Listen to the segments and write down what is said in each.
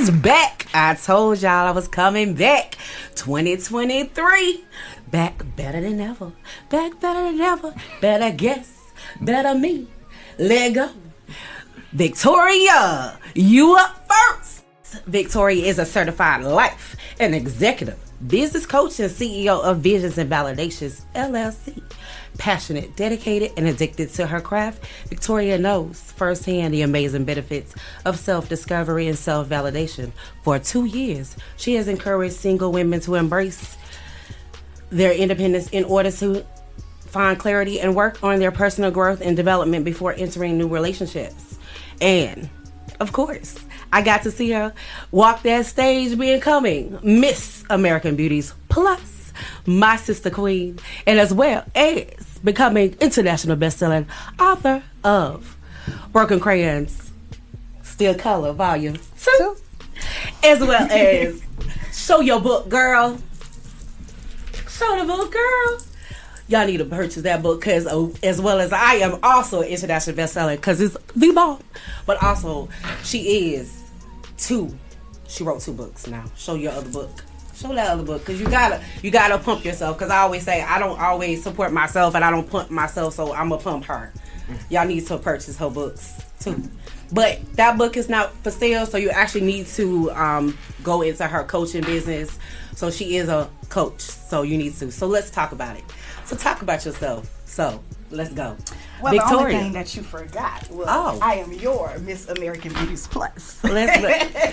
is back. I told y'all I was coming back. 2023. Back better than ever. Back better than ever. Better guess. Better me. Let go. Victoria, you up first. Victoria is a certified life and executive business coach and CEO of Visions and Validations LLC. Passionate, dedicated, and addicted to her craft, Victoria knows firsthand the amazing benefits of self discovery and self validation. For two years, she has encouraged single women to embrace their independence in order to find clarity and work on their personal growth and development before entering new relationships. And, of course, I got to see her walk that stage becoming Miss American Beauties Plus my sister queen, and as well as becoming international best-selling author of Broken Crayons, Still Color Volume 2, as well as Show Your Book Girl. Show the book girl. Y'all need to purchase that book because, uh, as well as I am also an international bestseller because it's the bomb. But also, she is two. She wrote two books now. Show your other book show that other book because you gotta you gotta pump yourself because i always say i don't always support myself and i don't pump myself so i'm gonna pump her y'all need to purchase her books too but that book is not for sale so you actually need to um, go into her coaching business so she is a coach so you need to so let's talk about it so talk about yourself. So let's go well, Victoria. the only thing that you forgot was oh. I am your Miss American Beauties Plus. Let's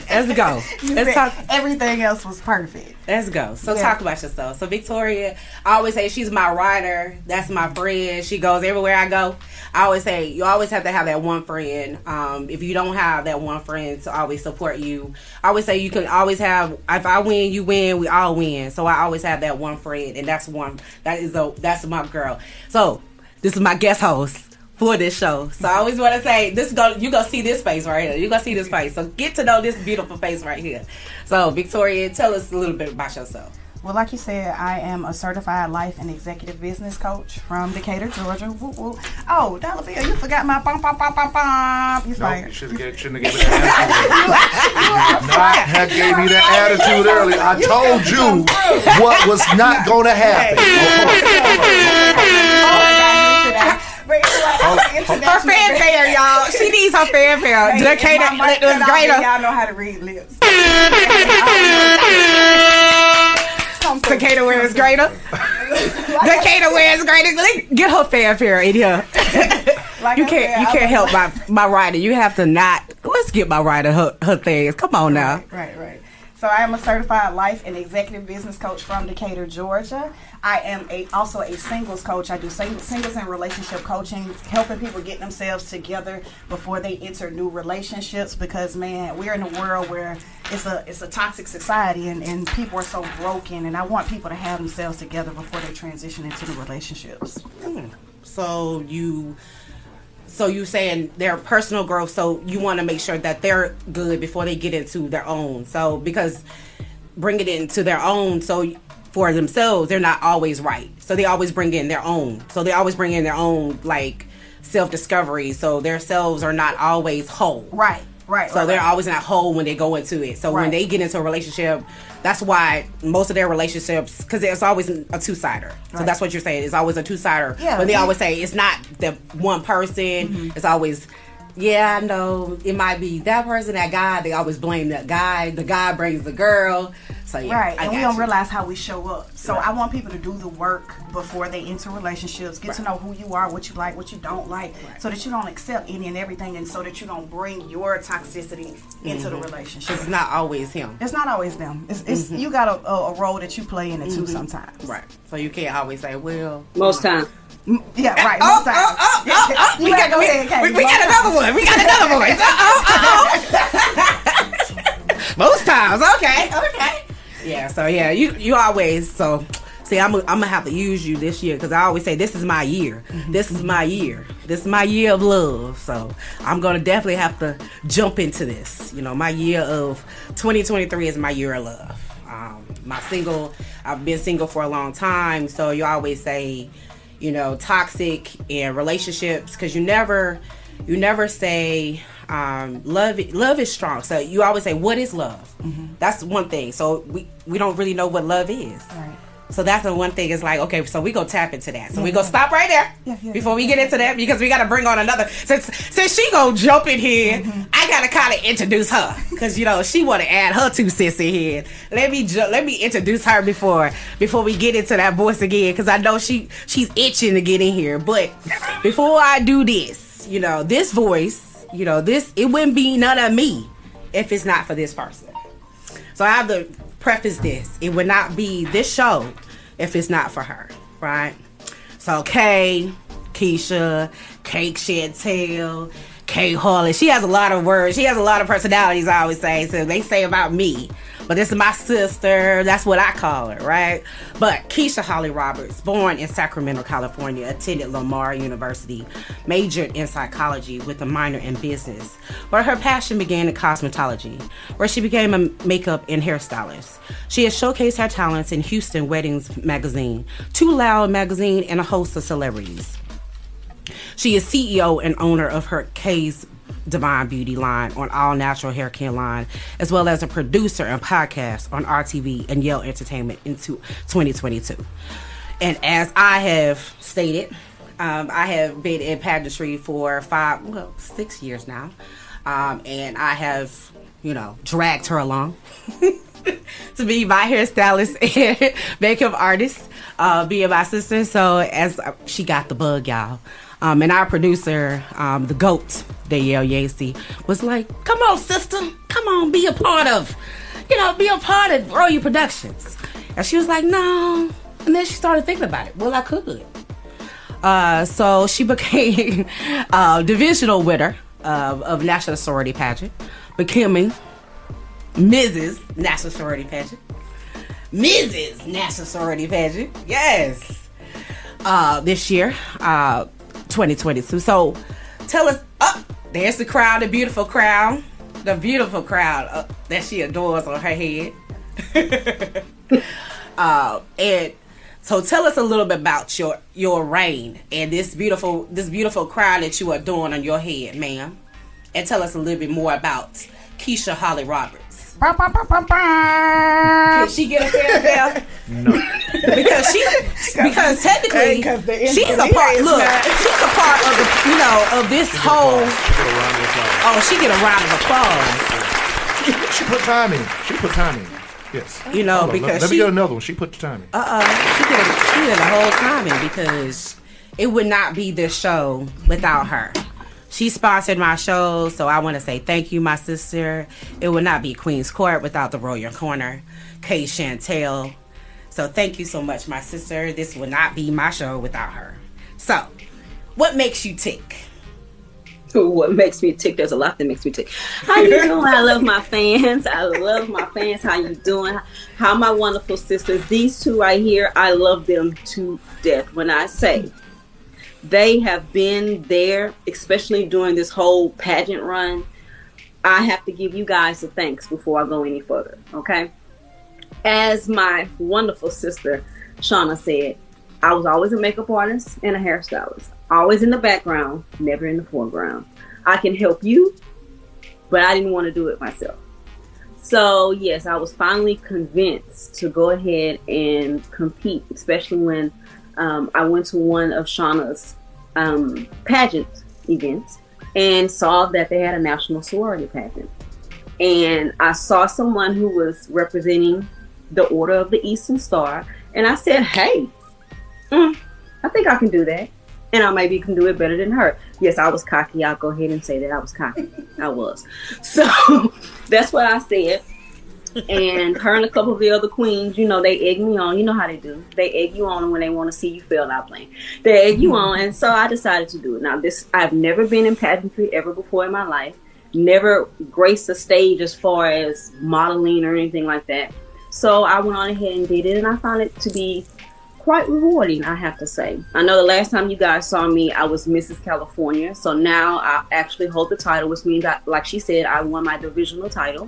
let's go. let's talk. Everything else was perfect. Let's go. So yeah. talk about yourself. So Victoria, I always say she's my rider. That's my friend. She goes everywhere I go. I always say you always have to have that one friend. Um, if you don't have that one friend to always support you, I always say you can always have. If I win, you win. We all win. So I always have that one friend, and that's one. That is a that's my girl. So this is my guest host for this show. So I always want to say this go you gonna see this face right here. You gonna see this face. So get to know this beautiful face right here. So Victoria, tell us a little bit about yourself. Well, like you said, I am a certified life and executive business coach from Decatur, Georgia. Woo, woo. Oh, Dollar Bill, you forgot my bum bum bum bum bum. You nope, you shouldn't, get, shouldn't have given me that attitude. not have gave me that attitude earlier. I told you what was not going to happen. her fanfare, y'all. She needs her fanfare. Decatur was greater. Y'all know how to read lips. Decatur wears greater. Decatur wears greater. Get her fanfare in here. Like you can't you can't help my my rider. You have to not. Let's get my rider her her things. Come on now. Right, right, right. So I am a certified life and executive business coach from Decatur, Georgia. I am a, also a singles coach. I do sing, singles and relationship coaching, helping people get themselves together before they enter new relationships. Because man, we're in a world where it's a it's a toxic society, and, and people are so broken. And I want people to have themselves together before they transition into new relationships. Hmm. So you so you saying their personal growth so you want to make sure that they're good before they get into their own. So because bring it into their own so for themselves they're not always right. So they always bring in their own. So they always bring in their own like self-discovery. So their selves are not always whole. Right right so right, they're right. always not hole when they go into it so right. when they get into a relationship that's why most of their relationships, because it's always a two sider. So that's what you're saying. It's always a two sider. Yeah. When they always say it's not the one person. Mm-hmm. It's always yeah, I know it might be that person, that guy. They always blame that guy. The guy brings the girl. So yeah, right, and we don't you. realize how we show up. So right. I want people to do the work before they enter relationships. Get right. to know who you are, what you like, what you don't like, right. so that you don't accept any and everything, and so that you don't bring your toxicity mm-hmm. into the mm-hmm. relationship. It's not always him. It's not always them. It's, it's mm-hmm. you got a, a, role that you play in it too mm-hmm. sometimes. Right. So you can't always say, well, most times. Yeah, right. Oh, oh, oh, oh, oh, oh. We, got, go we, ahead, we, we got another one. We got another one. oh, oh, oh. Most times. Okay. Okay. Yeah. So yeah, you you always so See, I'm, I'm gonna have to use you this year because I always say this is my year. Mm-hmm. This is my year. This is my year of love. So I'm gonna definitely have to jump into this. You know, my year of 2023 is my year of love. Um, my single, I've been single for a long time. So you always say, you know, toxic and relationships because you never, you never say um, love. Love is strong. So you always say, what is love? That's one thing. So we we don't really know what love is. Right. So that's the one thing is like, okay, so we gonna tap into that. So we gonna stop right there Yeah, yeah, before we get into that because we gotta bring on another. Since since she gonna jump in here, mm-hmm. I gotta kind of introduce her because you know she wanna add her two cents in here. Let me ju- let me introduce her before before we get into that voice again because I know she she's itching to get in here. But before I do this, you know, this voice, you know, this it wouldn't be none of me if it's not for this person. So I have to preface this. It would not be this show if it's not for her, right? So Kay, Keisha, Cake Chantel, Kay Harley. She has a lot of words. She has a lot of personalities, I always say. So they say about me. But this is my sister. That's what I call her, right? But Keisha Holly Roberts, born in Sacramento, California, attended Lamar University, majored in psychology with a minor in business. But her passion began in cosmetology, where she became a makeup and hairstylist. She has showcased her talents in Houston Weddings magazine, Too Loud magazine, and a host of celebrities. She is CEO and owner of her K's Divine Beauty line on All Natural Hair Care line, as well as a producer and podcast on RTV and Yale Entertainment into 2022. And as I have stated, um, I have been in pageantry for five, well, six years now. Um, and I have, you know, dragged her along to be my hairstylist and makeup artist, uh, being my sister. So as she got the bug, y'all. Um, and our producer, um, the GOAT, Danielle Yacy, was like, come on, sister, come on, be a part of, you know, be a part of Royal Productions. And she was like, no. And then she started thinking about it. Well, I could. Uh, so she became uh, divisional winner of, of National Sorority Pageant, becoming Mrs. National Sorority Pageant. Mrs. National Sorority Pageant. Yes. Uh, this year, uh, 2022. So tell us, up oh, there's the crowd, the beautiful crowd, the beautiful crowd uh, that she adores on her head. uh, and so tell us a little bit about your your reign and this beautiful this beautiful crown that you are doing on your head, ma'am. And tell us a little bit more about Keisha Holly Roberts. Bah, bah, bah, bah, bah. Did she get a fair bell? No. because she because technically Hey, 'cause she's a part. Look, not- she's a part of the you know of this whole. Get a round of applause. Oh, she get a round of applause. She put time in. She put time in. Yes. You know Hold on, because let, let she me get another one. She put the time in. uh uh she did a, she did a whole timing because it would not be this show without her. She sponsored my show, so I want to say thank you, my sister. It would not be Queen's Court without the Royal Corner, Kay Chantel. So thank you so much, my sister. This would not be my show without her. So, what makes you tick? what makes me tick. There's a lot that makes me tick. How you doing? I love my fans. I love my fans. How you doing? How my wonderful sisters. These two right here, I love them to death. When I say they have been there, especially during this whole pageant run, I have to give you guys a thanks before I go any further. Okay. As my wonderful sister Shauna said, I was always a makeup artist and a hairstylist. Always in the background, never in the foreground. I can help you, but I didn't want to do it myself. So, yes, I was finally convinced to go ahead and compete, especially when um, I went to one of Shauna's um, pageant events and saw that they had a national sorority pageant. And I saw someone who was representing the Order of the Eastern Star, and I said, Hey, mm, I think I can do that. And I maybe can do it better than her. Yes, I was cocky. I'll go ahead and say that I was cocky. I was. So that's what I said. And her and a couple of the other queens, you know, they egg me on. You know how they do. They egg you on when they want to see you fail out playing. They egg you mm-hmm. on. And so I decided to do it. Now, this, I've never been in pageantry ever before in my life. Never graced a stage as far as modeling or anything like that. So I went on ahead and did it. And I found it to be quite rewarding, I have to say. I know the last time you guys saw me, I was Mrs. California. So now I actually hold the title, which means that, like she said, I won my divisional title.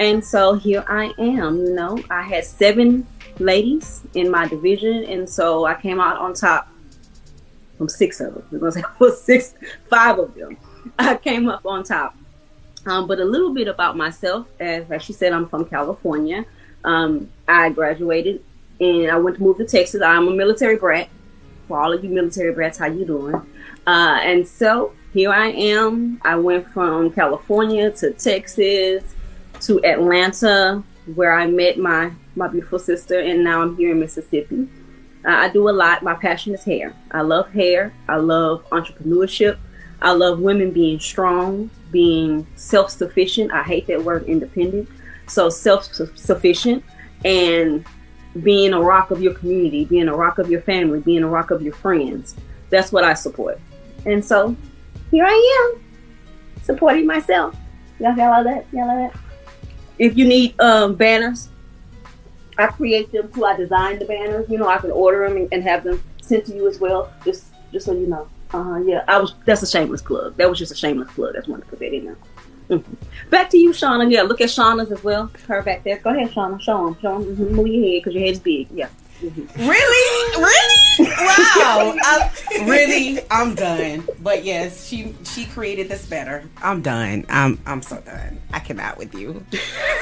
And so here I am, you know. I had seven ladies in my division, and so I came out on top from six of them. We're gonna say for six, five of them. I came up on top. Um, but a little bit about myself, as, as she said, I'm from California. Um, I graduated and I went to move to Texas. I'm a military brat. For all of you military brats, how you doing? Uh, and so here I am. I went from California to Texas to Atlanta, where I met my my beautiful sister, and now I'm here in Mississippi. Uh, I do a lot. My passion is hair. I love hair. I love entrepreneurship. I love women being strong, being self sufficient. I hate that word independent. So self sufficient and being a rock of your community, being a rock of your family, being a rock of your friends. That's what I support. And so here I am, supporting myself. Y'all got all that? Y'all all that? If you need um, banners, I create them too. I design the banners. You know, I can order them and have them sent to you as well. Just, just so you know. Uh huh. Yeah, I was. That's a shameless plug. That was just a shameless plug. That's one to put that in there. Mm-hmm. Back to you, Shauna. Yeah, look at Shauna's as well. Her back there. Go ahead, Shauna. Show them. Show them. Mm-hmm. Move your head because your head is big. Yeah. Really? Really? Wow. I, really? I'm done. But yes, she she created this better. I'm done. I'm I'm so done. I cannot with you.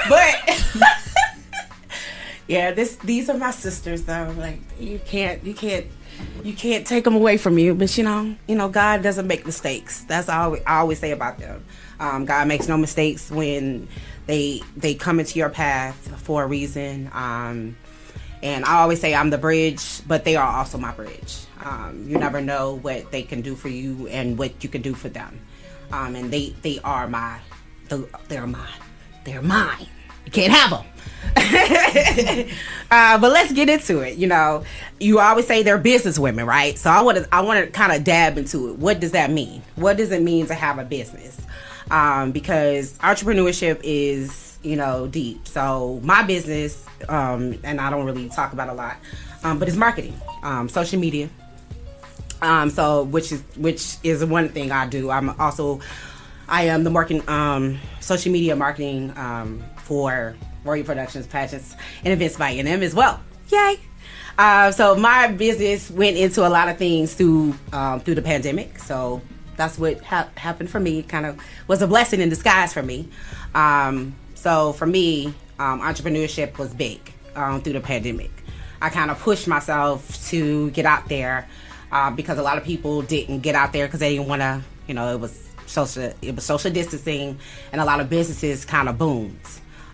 But yeah, this these are my sisters though. Like you can't you can't you can't take them away from you. But you know you know God doesn't make mistakes. That's all I always say about them. Um, God makes no mistakes when they they come into your path for a reason. Um, and I always say I'm the bridge, but they are also my bridge. Um, you never know what they can do for you and what you can do for them. Um, and they they are my they're mine. They're mine. You can't have them. uh, but let's get into it. You know, you always say they're business women, right? So I want to I want to kind of dab into it. What does that mean? What does it mean to have a business? Um, because entrepreneurship is you know deep. So my business, um, and I don't really talk about a lot, um, but it's marketing, um, social media. Um, so which is which is one thing I do. I'm also I am the marketing um, social media marketing um, for Royal Productions, pageants, and events by NM as well. Yay! Uh, so my business went into a lot of things through um, through the pandemic. So that's what ha- happened for me. Kind of was a blessing in disguise for me. Um, so for me, um, entrepreneurship was big um, through the pandemic. I kind of pushed myself to get out there uh, because a lot of people didn't get out there because they didn't want to. You know, it was social it was social distancing, and a lot of businesses kind of boomed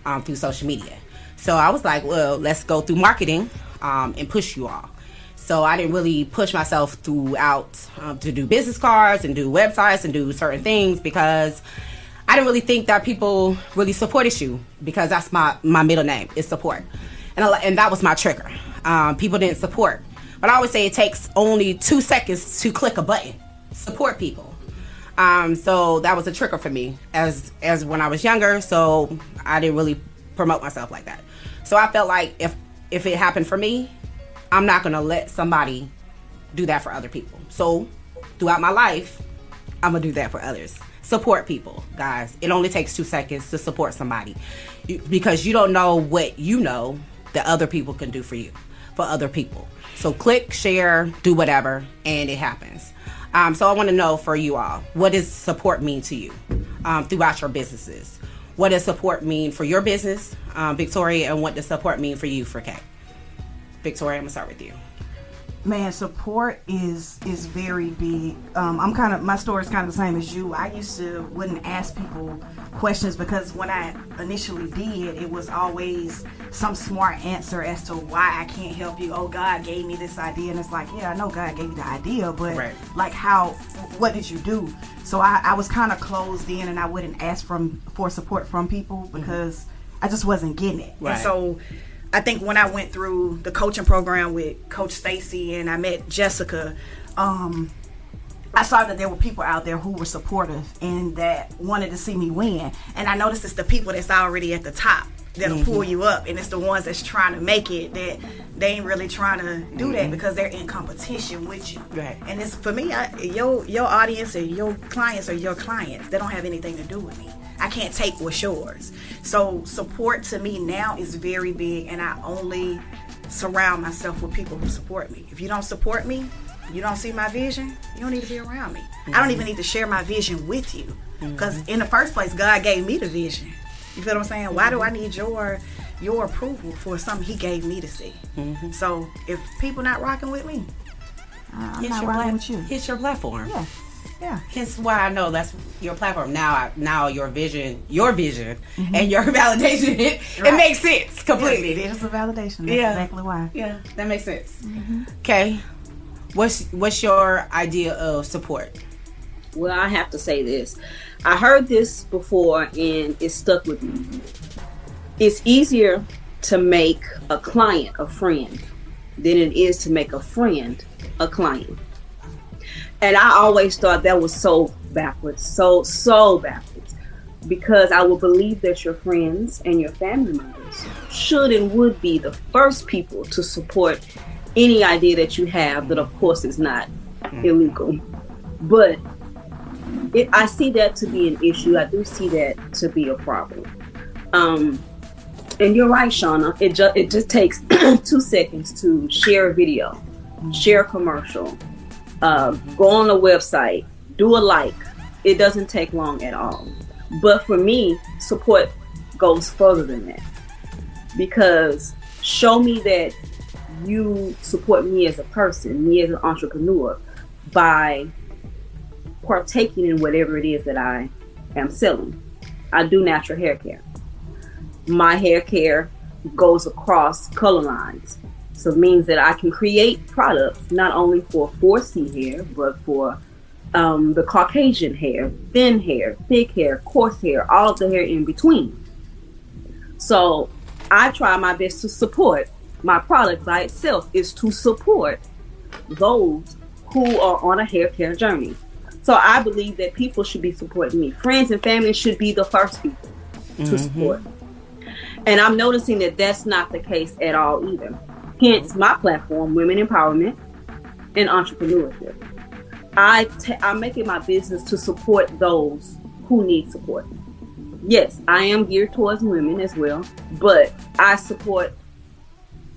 um, through social media. So I was like, well, let's go through marketing um, and push you all. So I didn't really push myself throughout um, to do business cards and do websites and do certain things because I didn't really think that people really supported you because that's my my middle name is support, and and that was my trigger. Um, people didn't support, but I always say it takes only two seconds to click a button. Support people. Um, so that was a trigger for me as as when I was younger. So I didn't really promote myself like that. So I felt like if if it happened for me, I'm not gonna let somebody do that for other people. So throughout my life, I'm gonna do that for others. Support people, guys. It only takes two seconds to support somebody because you don't know what you know that other people can do for you, for other people. So click, share, do whatever, and it happens. Um, so I want to know for you all, what does support mean to you um, throughout your businesses? What does support mean for your business, um, Victoria, and what does support mean for you, for Kay? Victoria, I'm gonna start with you man support is is very big um, i'm kind of my story is kind of the same as you i used to wouldn't ask people questions because when i initially did it was always some smart answer as to why i can't help you oh god gave me this idea and it's like yeah i know god gave you the idea but right. like how what did you do so i, I was kind of closed in and i wouldn't ask from for support from people because mm-hmm. i just wasn't getting it right. and so I think when I went through the coaching program with Coach Stacy and I met Jessica, um, I saw that there were people out there who were supportive and that wanted to see me win. And I noticed it's the people that's already at the top that'll Mm-hmm. pull you up, and it's the ones that's trying to make it that they ain't really trying to do that because they're in competition with you. Mm-hmm. Right. And it's for me, I, your your audience and your clients are your clients. They don't have anything to do with me. I can't take what's yours. So support to me now is very big, and I only surround myself with people who support me. If you don't support me, you don't see my vision, you don't need to be around me. I don't mm-hmm. even need to share my vision with you. Mm-hmm. Because in the first place, God gave me the vision. You feel what I'm saying? Why do I mm-hmm. need your your approval for something he gave me to see? So if people not rocking with me, I'm Hit not your, rocking plat- with you. hit your platform. Yeah. Yeah. Hence why I know that's your platform. Now, I, now your vision, your vision, mm-hmm. and your validation, it, Right. makes sense completely. It is a validation. That's Yeah. exactly why. Yeah, that makes sense. Mm-hmm. Okay, what's what's your idea of support? Well, I have to say this. I heard this before and it stuck with me. It's easier to make a client a friend than it is to make a friend a client. And I always thought that was so backwards, so, so backwards. Because I would believe that your friends and your family members should and would be the first people to support any idea that you have that, of course, is not illegal. But it, I see that to be an issue. I do see that to be a problem. Um, and you're right, Shauna. It just it just takes two seconds to share a video, share a commercial, uh, go on the website, do a like. It doesn't take long at all. But for me, support goes further than that because show me that you support me as a person, me as an entrepreneur, by partaking in whatever it is that I am selling. I do natural hair care. My hair care goes across color lines. So it means that I can create products not only for 4C hair, but for um, the Caucasian hair, thin hair, thick hair, coarse hair, all of the hair in between. So I try my best to support my product by itself is to support those who are on a hair care journey. So I believe that people should be supporting me. Friends and family should be the first people to support. And I'm noticing that that's not the case at all either. Hence my platform, Women Empowerment and Entrepreneurship. I t- I'm making my business to support those who need support. Yes, I am geared towards women as well, but I support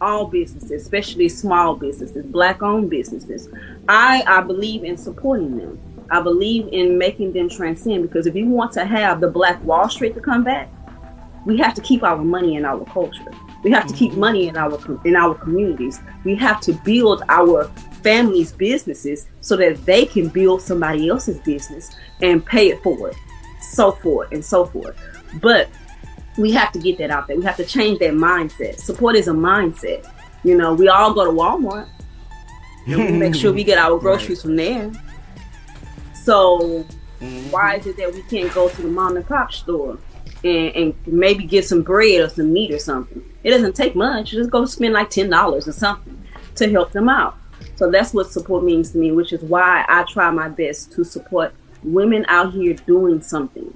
all businesses, especially small businesses, black owned businesses. I, I believe in supporting them. I believe in making them transcend because if you want to have the Black Wall Street to come back, we have to keep our money in our culture. We have to keep mm-hmm. money in our in our communities. We have to build our families' businesses so that they can build somebody else's business and pay it forward, so forth and so forth. But we have to get that out there. We have to change that mindset. Support is a mindset. You know, we all go to Walmart. And we make sure we get our groceries from there. So mm-hmm. why is it that we can't go to the mom and pop store and, and maybe get some bread or some meat or something? It doesn't take much. Just go spend like ten dollars or something to help them out. So that's what support means to me, which is why I try my best to support women out here doing something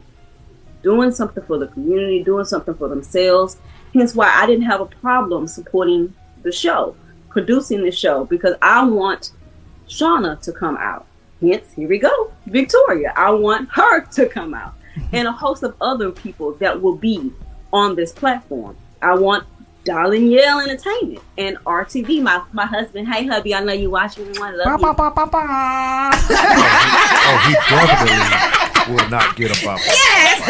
doing something for the community, doing something for themselves. Hence why I didn't have a problem supporting the show, producing the show, because I want Shauna to come out. Hence, here we go, Victoria. I want her to come out, and a host of other people that will be on this platform. I want Darling Yale Entertainment and RTV. My my husband. Hey, hubby, I know you watching. I love you. Ba, ba, ba, ba. Oh, he definitely will not get a bump. Yes.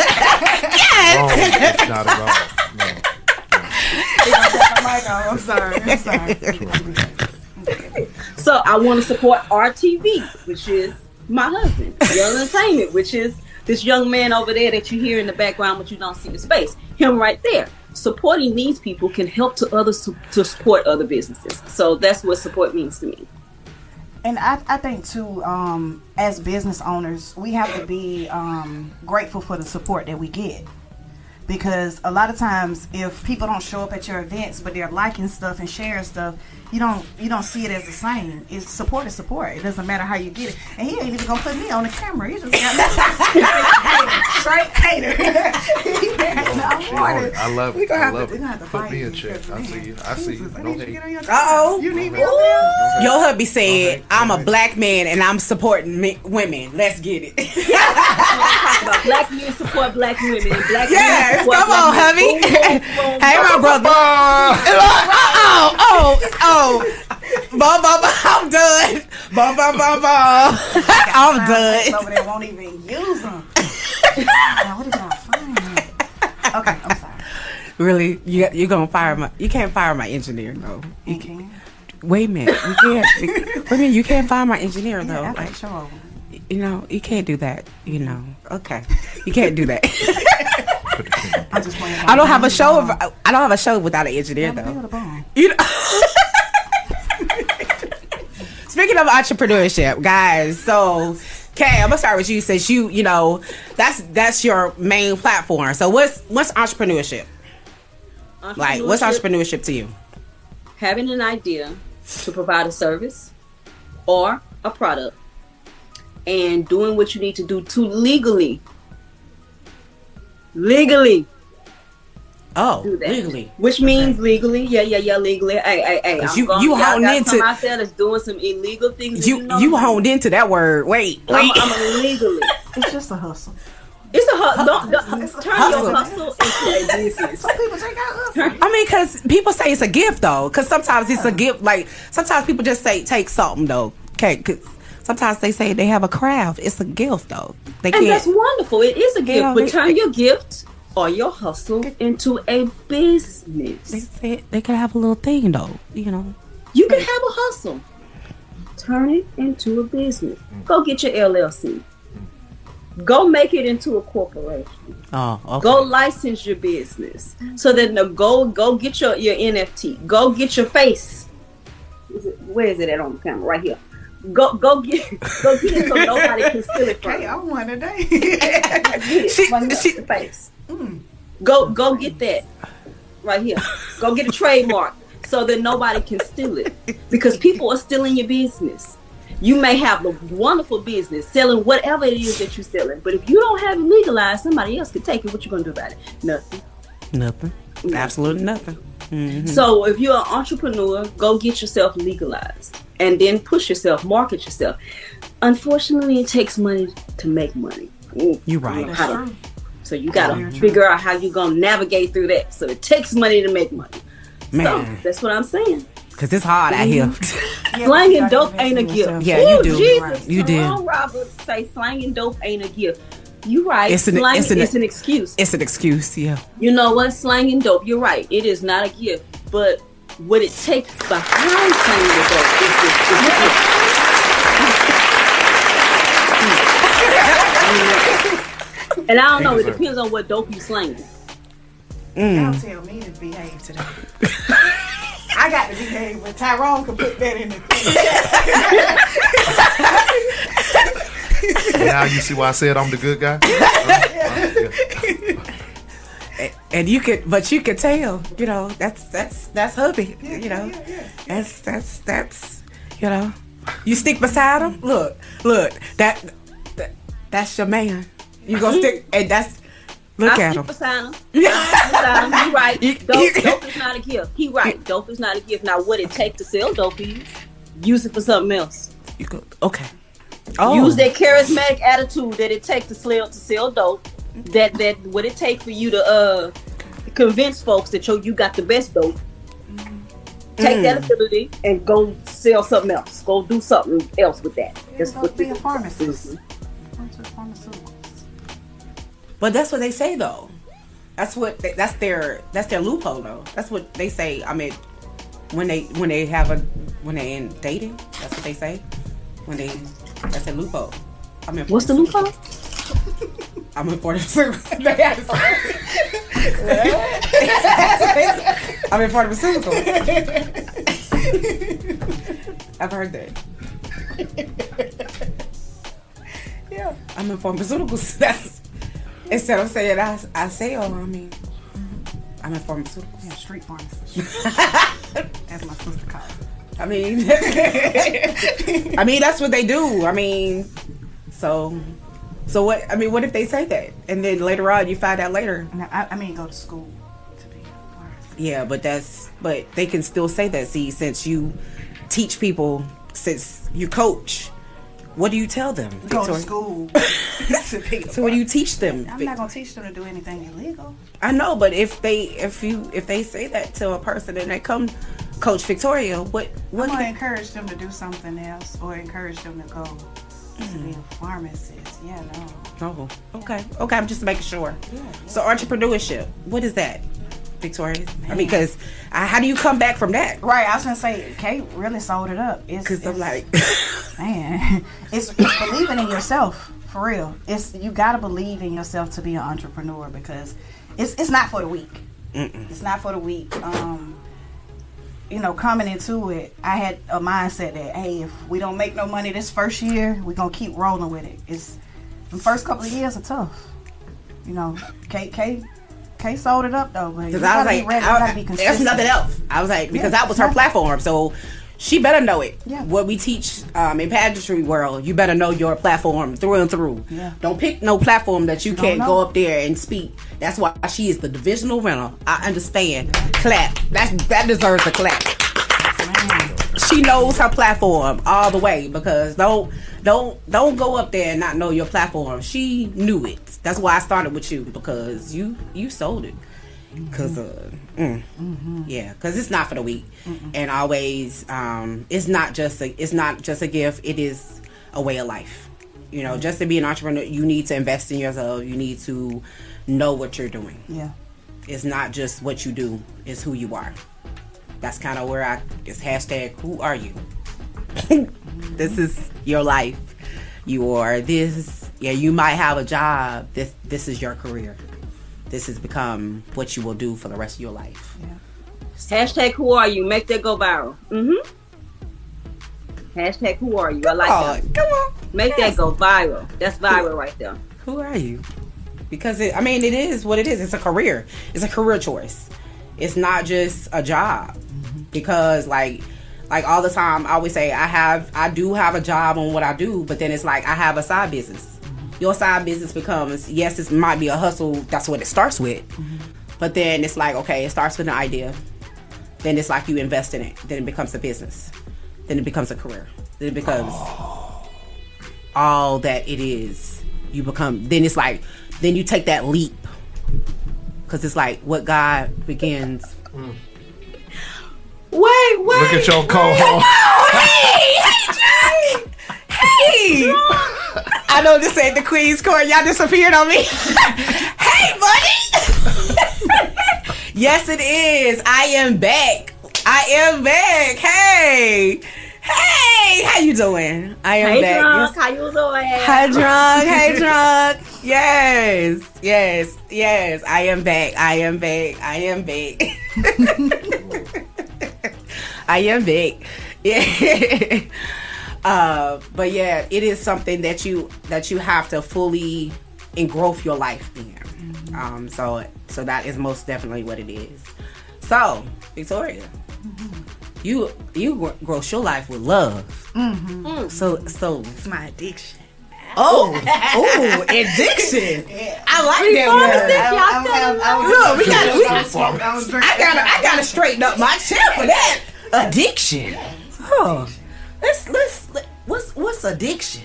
yes. it's not at all. No. He gonna take my mic off. I'm sorry. I'm sorry. So I want to support RTV, which is my husband. Young Entertainment, which is this young man over there that you hear in the background, but you don't see his face. Him right there. Supporting these people can help to others to, to support other businesses. So that's what support means to me. And I, I think too, um, as business owners, we have to be um, grateful for the support that we get. Because a lot of times, if people don't show up at your events, but they're liking stuff and sharing stuff, you don't you don't see it as the same. It's support is support. It doesn't matter how you get it. And he ain't even gonna put me on the camera. He just got me straight hater. Lord, I love We it. gonna I love to- we gonna have it. to Put fight me in check. I see you. I see you. Jesus, I No need you get on your Uh-oh. You need me on? Your hubby said, Okay, "I'm a okay. black man and I'm supporting me- women. Let's get it." Black men support black women. and Black yes, men support come black on, hubby. Hey, my brother. Oh, oh, oh. Bum, bum, bum. I'm done. Bum, bum, bum, bum. I'm done. over there won't even use them. now, what did I find? Okay, I'm sorry. Really, you you're gonna fire my? You can't fire my engineer, no. You You can, wait a minute. You can't. wait a minute. You can't fire my engineer though. Yeah, Like, over. you know, you can't do that. You know. Okay, you can't do that. I'm just playing. I don't have a show. Of, I don't have a show without an engineer though. You know. Speaking of entrepreneurship, guys, so Kay, I'm gonna start with you since you, you know, that's that's your main platform. So what's what's entrepreneurship? Like what's entrepreneurship to you? having an idea to provide a service or a product and doing what you need to do to legally legally Oh, do that. legally. Which means legally, yeah, yeah, yeah, legally. Hey, hey, hey. 'Cause I'm you- gonna- you y'all honed got into- some out there that's doing some illegal things. and You know you that. honed into that word. Wait, I'm, wait. I'm illegally. It's just a hustle. It's a hustle. Don't, don't, It's turn hustle. your hustle into a business. Some people take out hustle. I mean, because people say it's a gift though. Because sometimes it's a gift. Like sometimes people just say take something though. Okay, 'cause sometimes they say they have a craft. It's a gift though. They And that's can't. wonderful. It is a gift. know, but they- turn your gift or your hustle into a They business. say they could have a little thing though. You know. You can have a hustle. Turn it into a business. Go get your LLC. Go make it into a corporation. Oh, okay. Go license your business. So then no, go go get your, your NFT. Go get your face. Is it, where is it at on the camera? Right here. Go go get go get it so nobody can steal it from Hey, you. I won today. Get it. She- right she- the face. Go go get that right here. Go get a trademark so that nobody can steal it because people are stealing your business. You may have a wonderful business selling whatever it is that you're selling, but if you don't have it legalized, somebody else can take it. What you gonna do about it? Nothing. Nothing. Absolutely nothing. Mhm. So if you're an entrepreneur, go get yourself legalized and then push yourself, market yourself. Unfortunately, it takes money to make money. Ooh, You I don't right. know to- True. So you gotta figure out how you're gonna navigate through that. So it takes money to make money. So Man, that's what I'm saying. because it's hard out here. Mm-hmm. Yeah, Slang but you and gotta dope ain't a gift. yourself. Yeah, you Ooh, do. Jesus, You do. Jerome Roberts say slang and dope ain't a gift. You right. It's an- slang it's an- is an excuse. it's an excuse. Yeah. You know what? Slanging dope. You're right. It is not a gift, but what it takes behind slang and dope is the, is the gift. And I don't know. It depends on what dope you slanging. Y'all mm. tell me to behave today. I got to behave, but Tyrone can put that in the Now you see why I said I'm the good guy? Oh, yeah. And you could, but you could tell. You know, that's that's that's hubby. You know, that's that's that's you know. You stick beside him. Look, look. That, that that's your man. You gonna stick, and that's look I at him. beside him. beside him. You right. Dope, dope is not a gift. He right. Dope is not a gift. Now, what it take to sell dope is use it for something else. You go, okay. Oh, Use that charismatic attitude that it takes to sell to sell dope. That that what it takes for you to uh convince folks that yo you got the best dope. Take Mm. that ability and go sell something else. Go do something else with that. That's Go what be a pharmacist. Go to. But that's what they say though. That's what they, that's their that's their loophole though. That's what they say. I mean, when they when they have a when they in dating, that's what they say. When they that's a loophole. I mean, What's the loophole? I'm in Florida. They had I'm in pharmaceutical. I've heard that. Yeah. I'm in pharmaceuticals. That's instead of saying I I sell. Oh, I mean, I'm in pharmaceuticals. Yeah, street pharmacist. As my sister calls it. I mean, I mean that's what they do. I mean, so, so what? I mean, what if they say that, and then later on you find out later? No, I, I mean, go to school to be a. Yeah, but that's but they can still say that. See, since you teach people, since you coach, what do you tell them? Go to Victoria? school to a So what do you teach them? I'm not gonna teach them to do anything illegal. I know, but if they if you if they say that to a person and they come, Coach Victoria, what what? I'm gonna encourage them to do something else, or encourage them to go to be a pharmacist. Yeah, no. Oh, okay, okay. I'm just making sure. Yeah. So entrepreneurship, what is that, Victoria? I mean, because how do you come back from that? Right, I was gonna say Kate really sold it up. It's, Because I'm like, man, it's, it's believing in yourself for real. It's you gotta believe in yourself to be an entrepreneur because it's it's not for the weak. It's not for the weak. Um, you know, coming into it, I had a mindset that hey, if we don't make no money this first year, we're gonna keep rolling with it. It's the first couple of years are tough. You know, Kate Kate Kate sold it up though, but you Because I was gotta like, be ready. You I- gotta be there's consistent. nothing else. I was like, because Yeah, that was her platform, so she better know it. Yeah. What we teach um, in pageantry world, you better know your platform through and through. Yeah. Don't pick no platform that you can't go up there and speak. That's why she is the divisional winner. I understand. Clap. That's that deserves a clap. She knows her platform all the way because don't don't don't go up there and not know your platform. She knew it. That's why I started with you because you you sold it. Cause uh, mm, yeah, cause it's not for the weak, and always um, it's not just a it's not just a gift. It is a way of life. You know, just to be an entrepreneur, you need to invest in yourself. You need to know what you're doing. Yeah. It's not just what you do; it's who you are. That's kind of where I it's hashtag Who are you? this is your life. You are this. Yeah, you might have a job. This this is your career. This has become what you will do for the rest of your life. Hashtag who are you? Make that go viral. Mm-hmm. Hashtag who are you? I like Oh, that. come on. Make that go viral. That's viral right there. Who are you? Because it, I mean, it is what it is. It's a career. It's a career choice. It's not just a job. Because like, like all the time, I always say I have, I do have a job on what I do, but then it's like I have a side business. Your side business becomes yes, it might be a hustle. That's what it starts with. But then it's like okay, it starts with an idea. Then it's like you invest in it. Then it becomes a business. Then it becomes a career. Then it becomes all that it is. You become then it's like then you take that leap because it's like what God begins. Wait, wait. Look at your co-host. Hey, hey, Jay. Hey, I know this ain't the Queen's Court. Y'all disappeared on me. hey, buddy. yes, it is. I am back. I am back. Hey, hey, how you doing? I am back. Hey, back. drunk. Yes. How you doing? Hi, drunk. Hey, drunk. Yes, yes, yes. I am back. I am back. I am back. I am back. Yeah. Uh, but yeah, it is something that you that you have to fully engross your life in. Um, so so that is most definitely what it is. So Victoria, you you gross your life with love. So so It's my addiction. Oh, oh, addiction. I like We that pharmacists, word. y'all said it wrong. Look, we gotta, we, I was, I was drinking. I gotta, I gotta straighten up my chair for that. Addiction. Oh, Let's, let's, let, what's, what's addiction?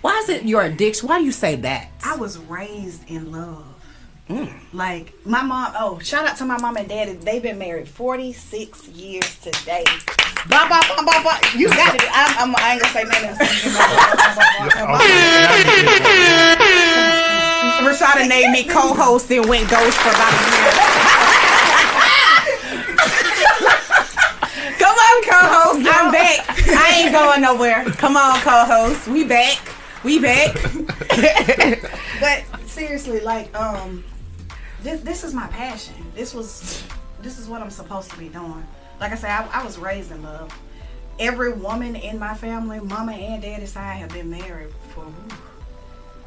Why is it your addiction? Why do you say that? I was raised in love. Mm. Like my mom. Oh, shout out to my mom and daddy. They've been married 46 years today. Blah blah blah blah blah. You got it. I'm, I'm, I ain't gonna say nothing. Rashana named me co-host and went ghost for about a year. Come on, co-host. I'm back. I ain't going nowhere. Come on, co-host. We back. We back. But seriously, like um, this, this is my passion. This was, this is what I'm supposed to be doing. Like I said, I, I was raised in love. Every woman in my family, mama and daddy side, have been married for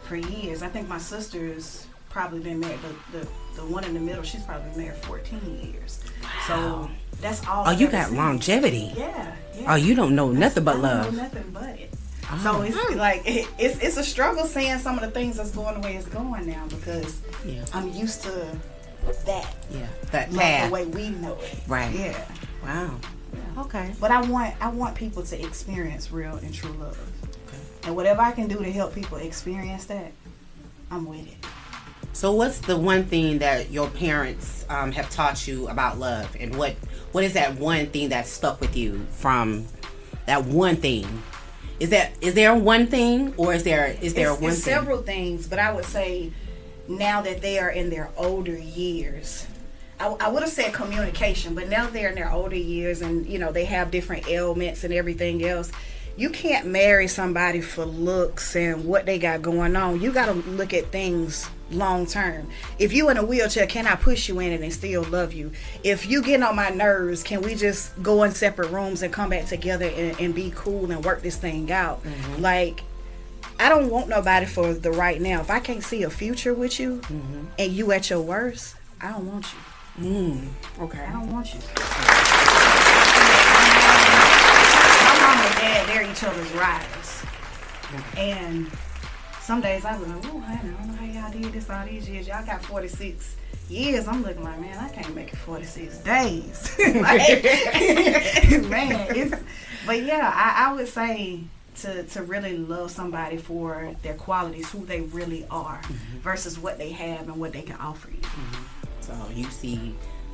for years. I think my sister is probably been married. The, the the one in the middle, she's probably been married 14 years. Wow. So that's all. Oh, you got seen. longevity. Yeah, yeah. Oh, you don't know nothing but I don't know love. nothing but it. Oh. So it's mm. like it, it's it's a struggle seeing some of the things that's going the way it's going now because Yeah. I'm used to that, Yeah, that like path. the way we know it. Right. Yeah. Wow. Okay. But I want I want people to experience real and true love. And whatever I can do to help people experience that, I'm with it. So, what's the one thing that your parents um, have taught you about love, and what what is that one thing that stuck with you from that one thing? Is that is there one thing, or is there is there it's, one it's thing? several things, but I would say now that they are in their older years, I, I would have said communication, but now they're in their older years and you know they have different ailments and everything else. You can't marry somebody for looks and what they got going on. You got to look at things long term. If you in a wheelchair, can I push you in it and still love you? If you getting on my nerves, can we just go in separate rooms and come back together and, and be cool and work this thing out? Like I don't want nobody for the right now. If I can't see a future with you and you at your worst, I don't want you. Mm, okay. I don't want you. And dad, they're each other's riders. And some days I was like, oh, I don't know how y'all did this all these years. Y'all got 46 years. I'm looking like, man, I can't make it 46 days. like, man, it's, but yeah, I, I would say to, to really love somebody for their qualities, who they really are, mm-hmm. versus what they have and what they can offer you. Mm-hmm. So you see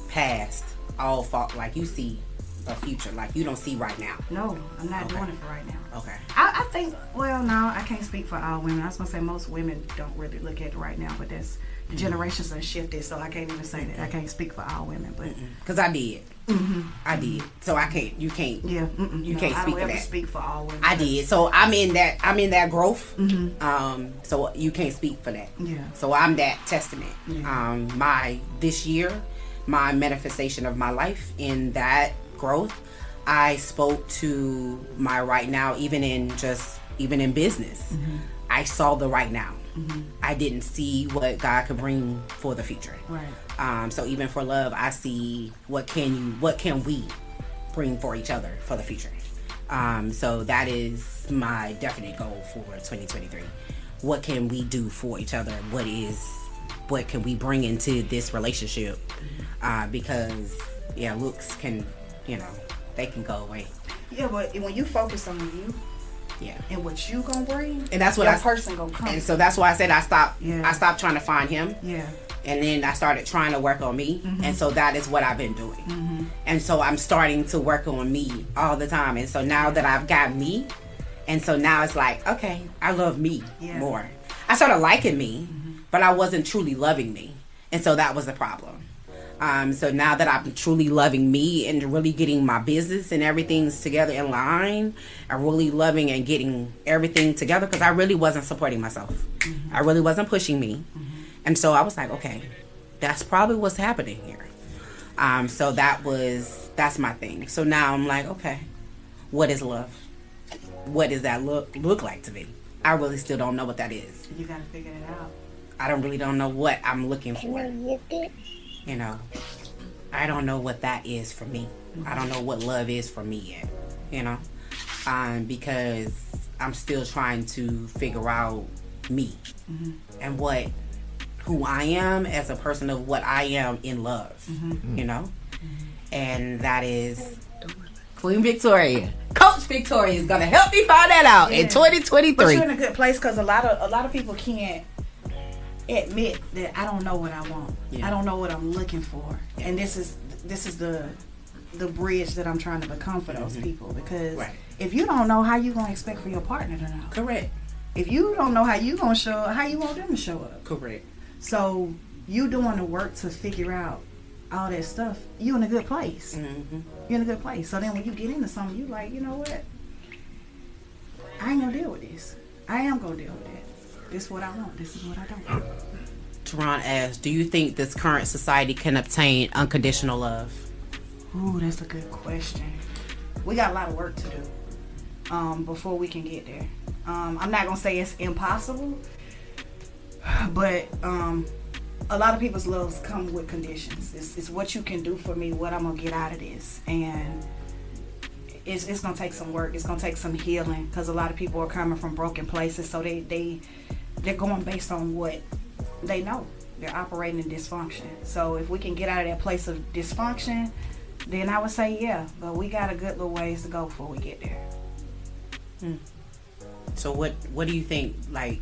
past all fault, like you see a future, like you don't see right now. No, I'm not Okay. doing it for right now. Okay. I, I think, well, no, I can't speak for all women. I was gonna say most women don't really look at it right now, but that's the generations have shifted, so I can't even say that. I can't speak for all women, but Because I did. Mhm. I did. So I can't. You can't. yeah, You no, can't speak for that. speak for all women. I did. So I'm in that. I'm in that growth. Mhm. Um. So you can't speak for that. Yeah. So I'm that testament. Yeah. Um. My this year, my manifestation of my life in that growth, I spoke to my right now, even in just even in business. I saw the right now. I didn't see what God could bring for the future. Right. Um, so even for love, I see what can you, what can we bring for each other for the future. Um, so that is my definite goal for 2023. What can we do for each other? What is, what can we bring into this relationship? Uh, because yeah, looks can, you know, they can go away. Yeah, but when you focus on you Yeah. and what you gonna bring, And that's what that I- person gonna come. And so that's why I said I stopped. Yeah. I stopped trying to find him. yeah, and then I started trying to work on me, Mm-hmm. and so that is what I've been doing. And so I'm starting to work on me all the time, and so now that I've got me, and so now it's like, okay, I love me Yeah. Mm-hmm. more. I started liking me, but I wasn't truly loving me, and so that was the problem. Um, so now that I'm truly loving me and really getting my business and everything's together in line, I'm really loving and getting everything together because I really wasn't supporting myself. I really wasn't pushing me. And so I was like, okay, that's probably what's happening here. Um, so that was that's my thing. So now I'm like, okay, what is love? What does that look look like to me? I really still don't know what that is. you gotta figure it out. I don't really don't know what I'm looking for. You know, I don't know what that is for me. I don't know what love is for me yet. You know, um, because I'm still trying to figure out me and what who I am as a person of what I am in love. You know, and that is Queen Victoria. Coach Victoria is gonna help me find that out in Yeah. But 2023. you're in a good place because a lot of a lot of people can't admit that I don't know what I want. Yeah. I don't know what I'm looking for, and this is this is the the bridge that I'm trying to become for those people. Because Right. if you don't know how you gonna expect for your partner to know, Correct. if you don't know how you gonna show up, how you want them to show up. Correct. So you doing the work to figure out all that stuff. You in a good place. hmm You're in a good place. So then when you get into something, you like, you know what? I ain't gonna deal with this. I am gonna deal with it. This is what I want. This is what I don't want. Teron asks, do you think this current society can obtain unconditional love? Ooh, that's a good question. We got a lot of work to do um, before we can get there. Um, I'm not gonna say it's impossible, but um, a lot of people's loves come with conditions. It's, it's what you can do for me, what I'm gonna get out of this, and it's, it's gonna take some work. It's gonna take some healing because a lot of people are coming from broken places, so they they they're going based on what they know. They're operating in dysfunction. So if we can get out of that place of dysfunction, then I would say yeah. But we got a good little ways to go before we get there. Hmm. So what what do you think? Like,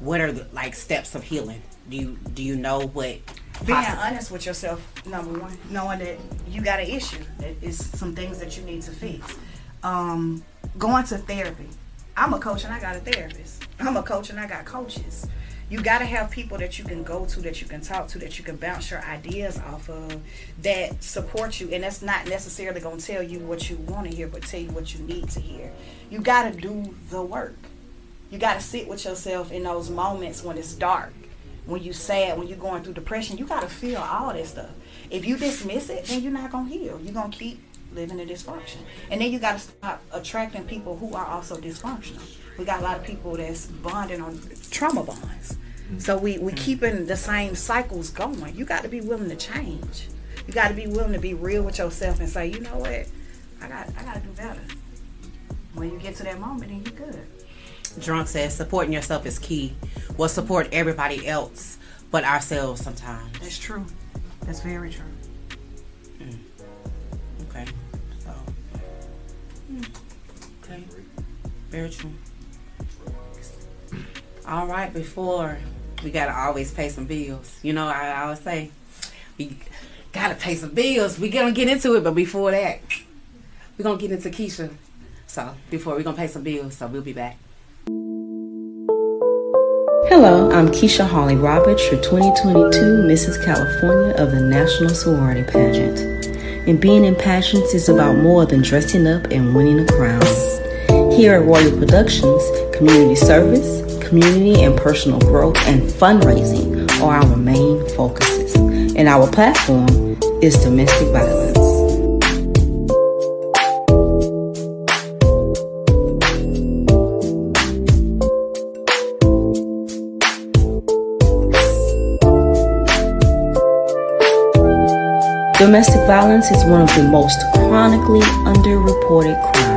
what are the like steps of healing? Do you do you know what? Being honest with yourself, number one, knowing that you got an issue, that is some things that you need to fix. Um, going to therapy. I'm a coach and I got a therapist. I'm a coach and I got coaches. You got to have people that you can go to, that you can talk to, that you can bounce your ideas off of, that support you. And that's not necessarily going to tell you what you want to hear, but tell you what you need to hear. You got to do the work. You got to sit with yourself in those moments when it's dark, when you sad, when you're going through depression. You got to feel all that stuff. If you dismiss it, then you're not going to heal. You're going to keep living in dysfunction. And then you got to stop attracting people who are also dysfunctional. We got a lot of people that's bonding on trauma bonds. So we we keeping the same cycles going. You got to be willing to change. You got to be willing to be real with yourself and say, you know what, I got I got to do better. When you get to that moment, then you're good. Drunk says supporting yourself is key. We'll support everybody else, but ourselves sometimes. That's true. That's very true. Mm. Okay. So. Mm. Okay. Very true. All right. Before we gotta always pay some bills. You know, I, I always say we gotta pay some bills. We gonna get into it, but before that, we're gonna get into Keisha. So before we're gonna pay some bills, so we'll be back. Hello, I'm Keisha Holly Roberts, your 2022 Mrs. California of the National Sorority Pageant. And being in pageants is about more than dressing up and winning a crown. Here at Royal Productions, community service, community and personal growth, and fundraising are our main focuses. And our platform is domestic violence. Domestic violence is one of the most chronically underreported crimes.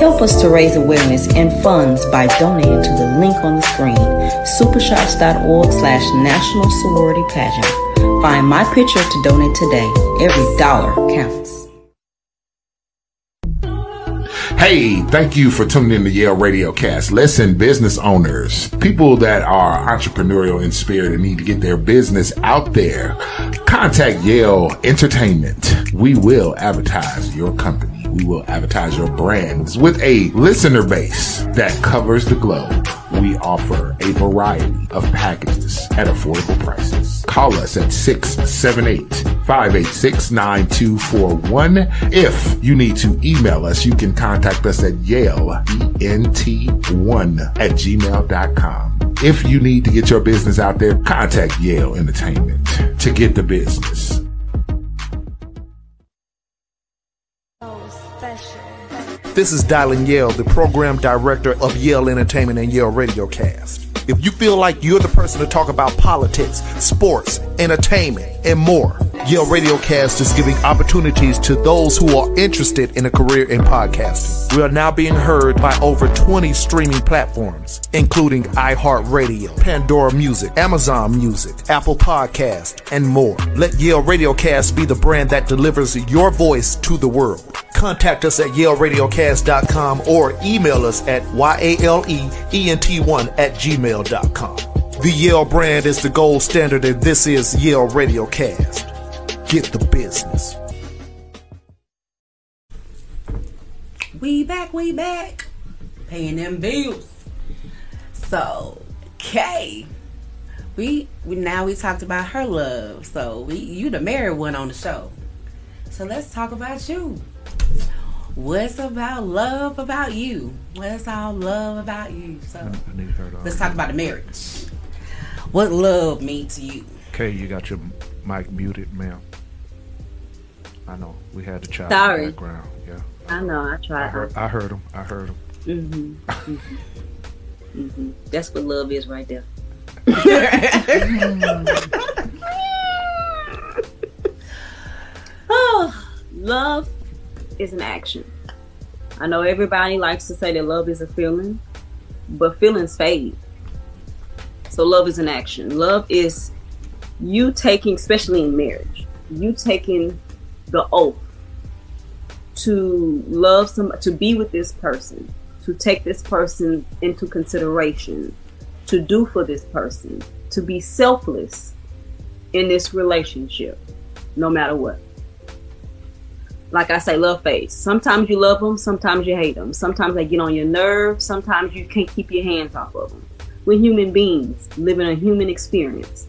Help us to raise awareness and funds by donating to the link on the screen, supershops.org slash national sorority pageant. Find my picture to donate today. Every dollar counts. Hey, thank you for tuning in to Yale Radio Cast. Listen, business owners, people that are entrepreneurial in spirit and need to get their business out there, contact Yale Entertainment. We will advertise your company. We will advertise your brands with a listener base that covers the globe. We offer a variety of packages at affordable prices. Call us at 678-586-9241. If you need to email us, you can contact us at Yale, E-N-T-1 at gmail.com. If you need to get your business out there, contact Yale Entertainment to get the business. This is Dylan Yale, the program director of Yale Entertainment and Yale Radiocast. If you feel like you're the person to talk about politics, sports, entertainment, and more, Yale Radiocast is giving opportunities to those who are interested in a career in podcasting. We are now being heard by over 20 streaming platforms, including iHeartRadio, Pandora Music, Amazon Music, Apple Podcast, and more. Let Yale Radiocast be the brand that delivers your voice to the world. Contact us at YaleRadiocast.com or email us at Y-A-L-E-E-N-T-1 at gmail.com. The Yale brand is the gold standard and this is Yale Radiocast. Get the business. We back, we back. Paying them bills. So, Kay, we, we now we talked about her love. So we you the married one on the show. So let's talk about you. What's about love about you? What's all love about you? So let's talk about the marriage. What love mean to you? Okay, you got your mic muted, ma'am. I know we had the child Sorry. in the background. Yeah, I know. I I tried. heard. I heard him. I heard him. hmm hmm hmm That's what love is right there. Oh, love is an action. I know everybody likes to say that love is a feeling, but feelings fade. So love is an action. Love is you taking, especially in marriage, you taking the oath to love some, to be with this person, to take this person into consideration, to do for this person, to be selfless in this relationship, no matter what like I say, love fades. Sometimes you love them, sometimes you hate them. Sometimes they get on your nerves, sometimes you can't keep your hands off of them. We're human beings living a human experience.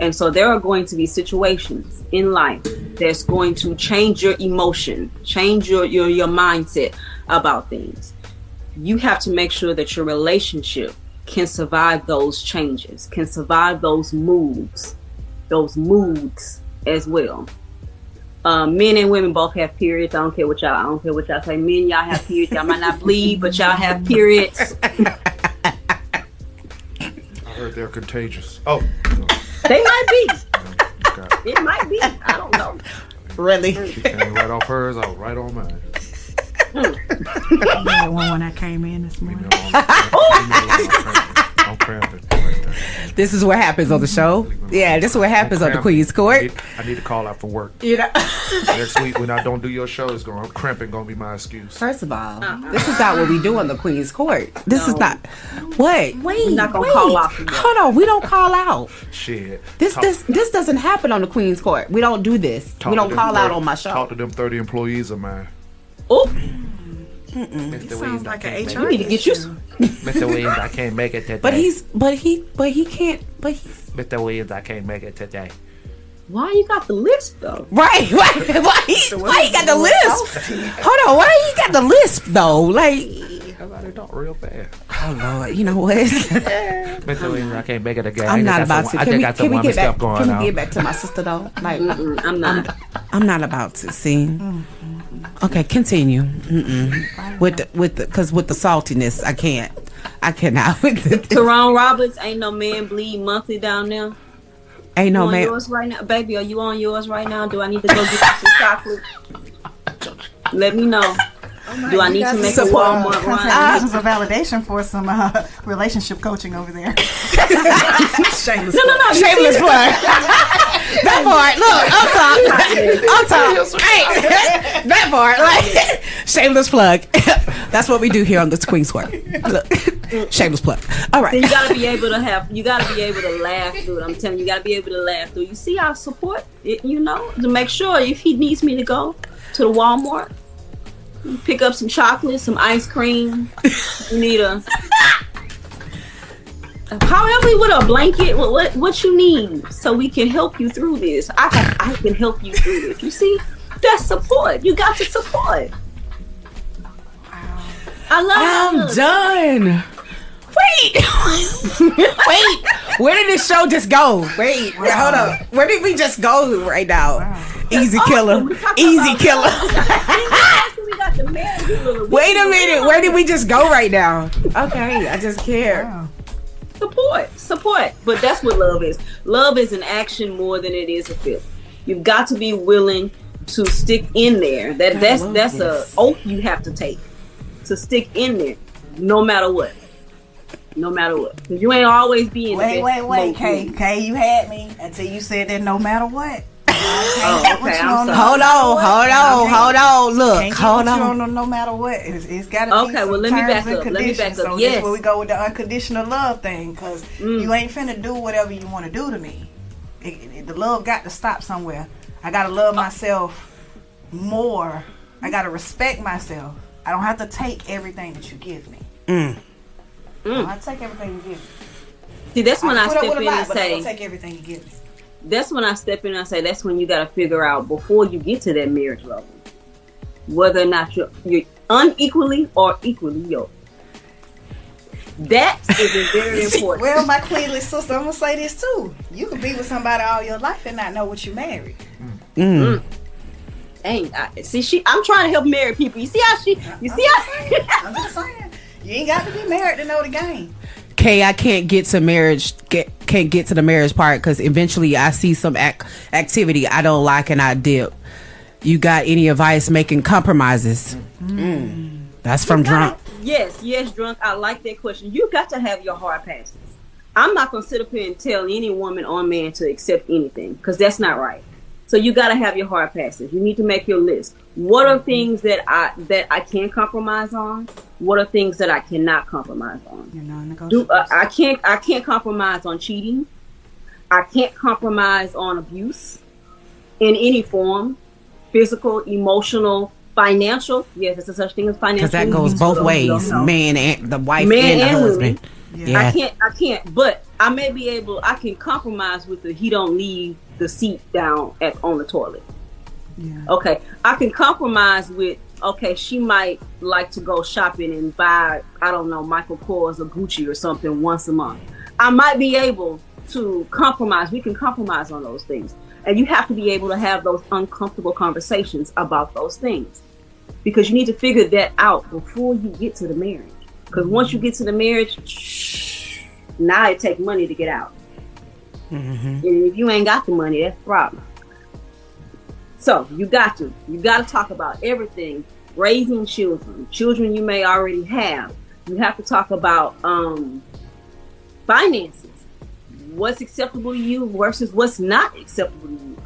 And so there are going to be situations in life that's going to change your emotion, change your, your, your mindset about things. You have to make sure that your relationship can survive those changes, can survive those moves, those moods as well. Um, men and women both have periods. I don't care what y'all. I don't care what y'all say. Men, y'all have periods. Y'all might not bleed, but y'all have periods. I heard they're contagious. Oh, They might be. okay. It might be. I don't know. Really? She came right off hers. I was right on mine. That one when I came in this Leave morning. me alone. Leave me alone. I'm cramping. I'm cramping right there. This is what happens on the show. Yeah, this is what happens on the cramping. Queen's I Court. need, I need to call out from work You know. next week when I don't do your show. It's going. Cramping gonna be my excuse. First of all, this is not what we do on the Queen's Court. This is No. not. Wait, wait. We're not gonna wait. call out for. Hold on, we don't call out. Shit. This Talk- this this doesn't happen on the Queen's Court. We don't do this. talk we don't them call out 30 on my show. Talk to them thirty employees of mine. Oh, Sounds like an HR. you need to get you. Issue. Mr. Williams, I can't make it today. But he's but he but he can't. But he's Mr. Williams, I can't make it today. Why you got the list though? right. Why why he, why he got the lisp? Hold on. Why he got the lisp though? Like I got it out real bad. oh lord, you know what? Mr. Williams, I can't make it again. I I'm not about some, to. I Can just we got can we get back? Can we on. get back to my sister though? Like I'm not. I'm not about to see. Okay, continue. Mm-mm. With the with the because with the saltiness, I can't. I cannot. With Teron Roberts, ain't no man bleed monthly down there. ain't You no on man. yours right now, baby? Are you on yours right now? Do I need to go get you some chocolate? Let me know. Do I need to make a Some, uh, Walmart contact run? business of validation for some uh, relationship coaching over there. Shameless. No, no, no. Shameless plug. that part. Look, I'm talking. I'm talking. Hey, that part. Like shameless plug. That's what we do here on the Queen's Court. Look, shameless plug. All right. Then you gotta be able to have. You gotta be able to laugh through it. I'm telling you, you gotta be able to laugh through. You see our support. It, you know, to make sure if he needs me to go to the Walmart, pick up some chocolate, some ice cream. You need a. However, with a blanket, what, what what you need, so we can help you through this. I can, I can help you through this. You see, that's support. You got the support. I love I'm it. done. Wait. Wait. Where did this show just go? Wait. Hold up. Where did we just go right now? Easy oh, killer. We talking Easy killer. we got the man who- Wait a minute. Where did we just go right now? Okay. I just care. support support but that's what love is love is an action more than it is a feeling you've got to be willing to stick in there that that's that's this. a oath you have to take to stick in there no matter what no matter what 'Cause you ain't always be in the Wait, best wait, wait, mood. Kay. Kay, you had me until you said that no matter what. oh, okay I'm sorry. Hold on. Hold on. Hold on. Look. Can't Hold get you on. no, no matter what. It's, it's got to be Okay, some well, let me terms back and up. Let me conditions. back up. So Yes. that's where we go with the unconditional love thing, because Mm. you ain't finna do whatever you want to do to me. It, it- the love got to stop somewhere. I gotta love myself more. I gotta respect myself. I don't have to take everything that you give me. Mm. I don't have to take everything you give me. see that's when i, put up step in lot, and but I say take everything you give me. that's when I step in and I say that's when you got to figure out before you get to that marriage level whether or not you're, you're unequally or equally yoked. That is very important. Well, my queenly sister, I'm gonna say this too. You could be with somebody all your life and not know what you married. Mm. Ain't I, see she? I'm trying to help married people. You see how she? You see how? I'm just saying. You ain't got to be married to know the game. Kay, I can't get to marriage. Get, can't get to the marriage part because eventually I see some ac- activity I don't like and I dip. You got any advice making compromises? Mm-hmm. That's from drunk. Yes, yes, drunk. I like that question. You got to have your hard passes. I'm not gonna sit up here and tell any woman or man to accept anything because that's not right. So you got to have your hard passes. You need to make your list. What are things that I that I can compromise on? What are things that I cannot compromise on? You're non Do uh, I can't I can't compromise on cheating. I can't compromise on abuse in any form, physical, emotional, financial. Yes, there's a such thing as financial. Because that goes both For those who don't ways, man and the wife Man and the husband. women. Yeah. I can't. I can't. But I may be able. I can compromise with the. He don't leave the seat down at on the toilet. Yeah. Okay, I can compromise with. Okay, she might like to go shopping and buy. I don't know Michael Kors or Gucci or something once a month. I might be able to compromise. We can compromise on those things, and you have to be able to have those uncomfortable conversations about those things because you need to figure that out before you get to the marriage. Because mm-hmm. once you get to the marriage, shh, now it takes money to get out. Mm-hmm. And if you ain't got the money, that's the problem. So you got to. You got to talk about everything. Raising children, children you may already have. You have to talk about um, finances. What's acceptable to you versus what's not acceptable to you.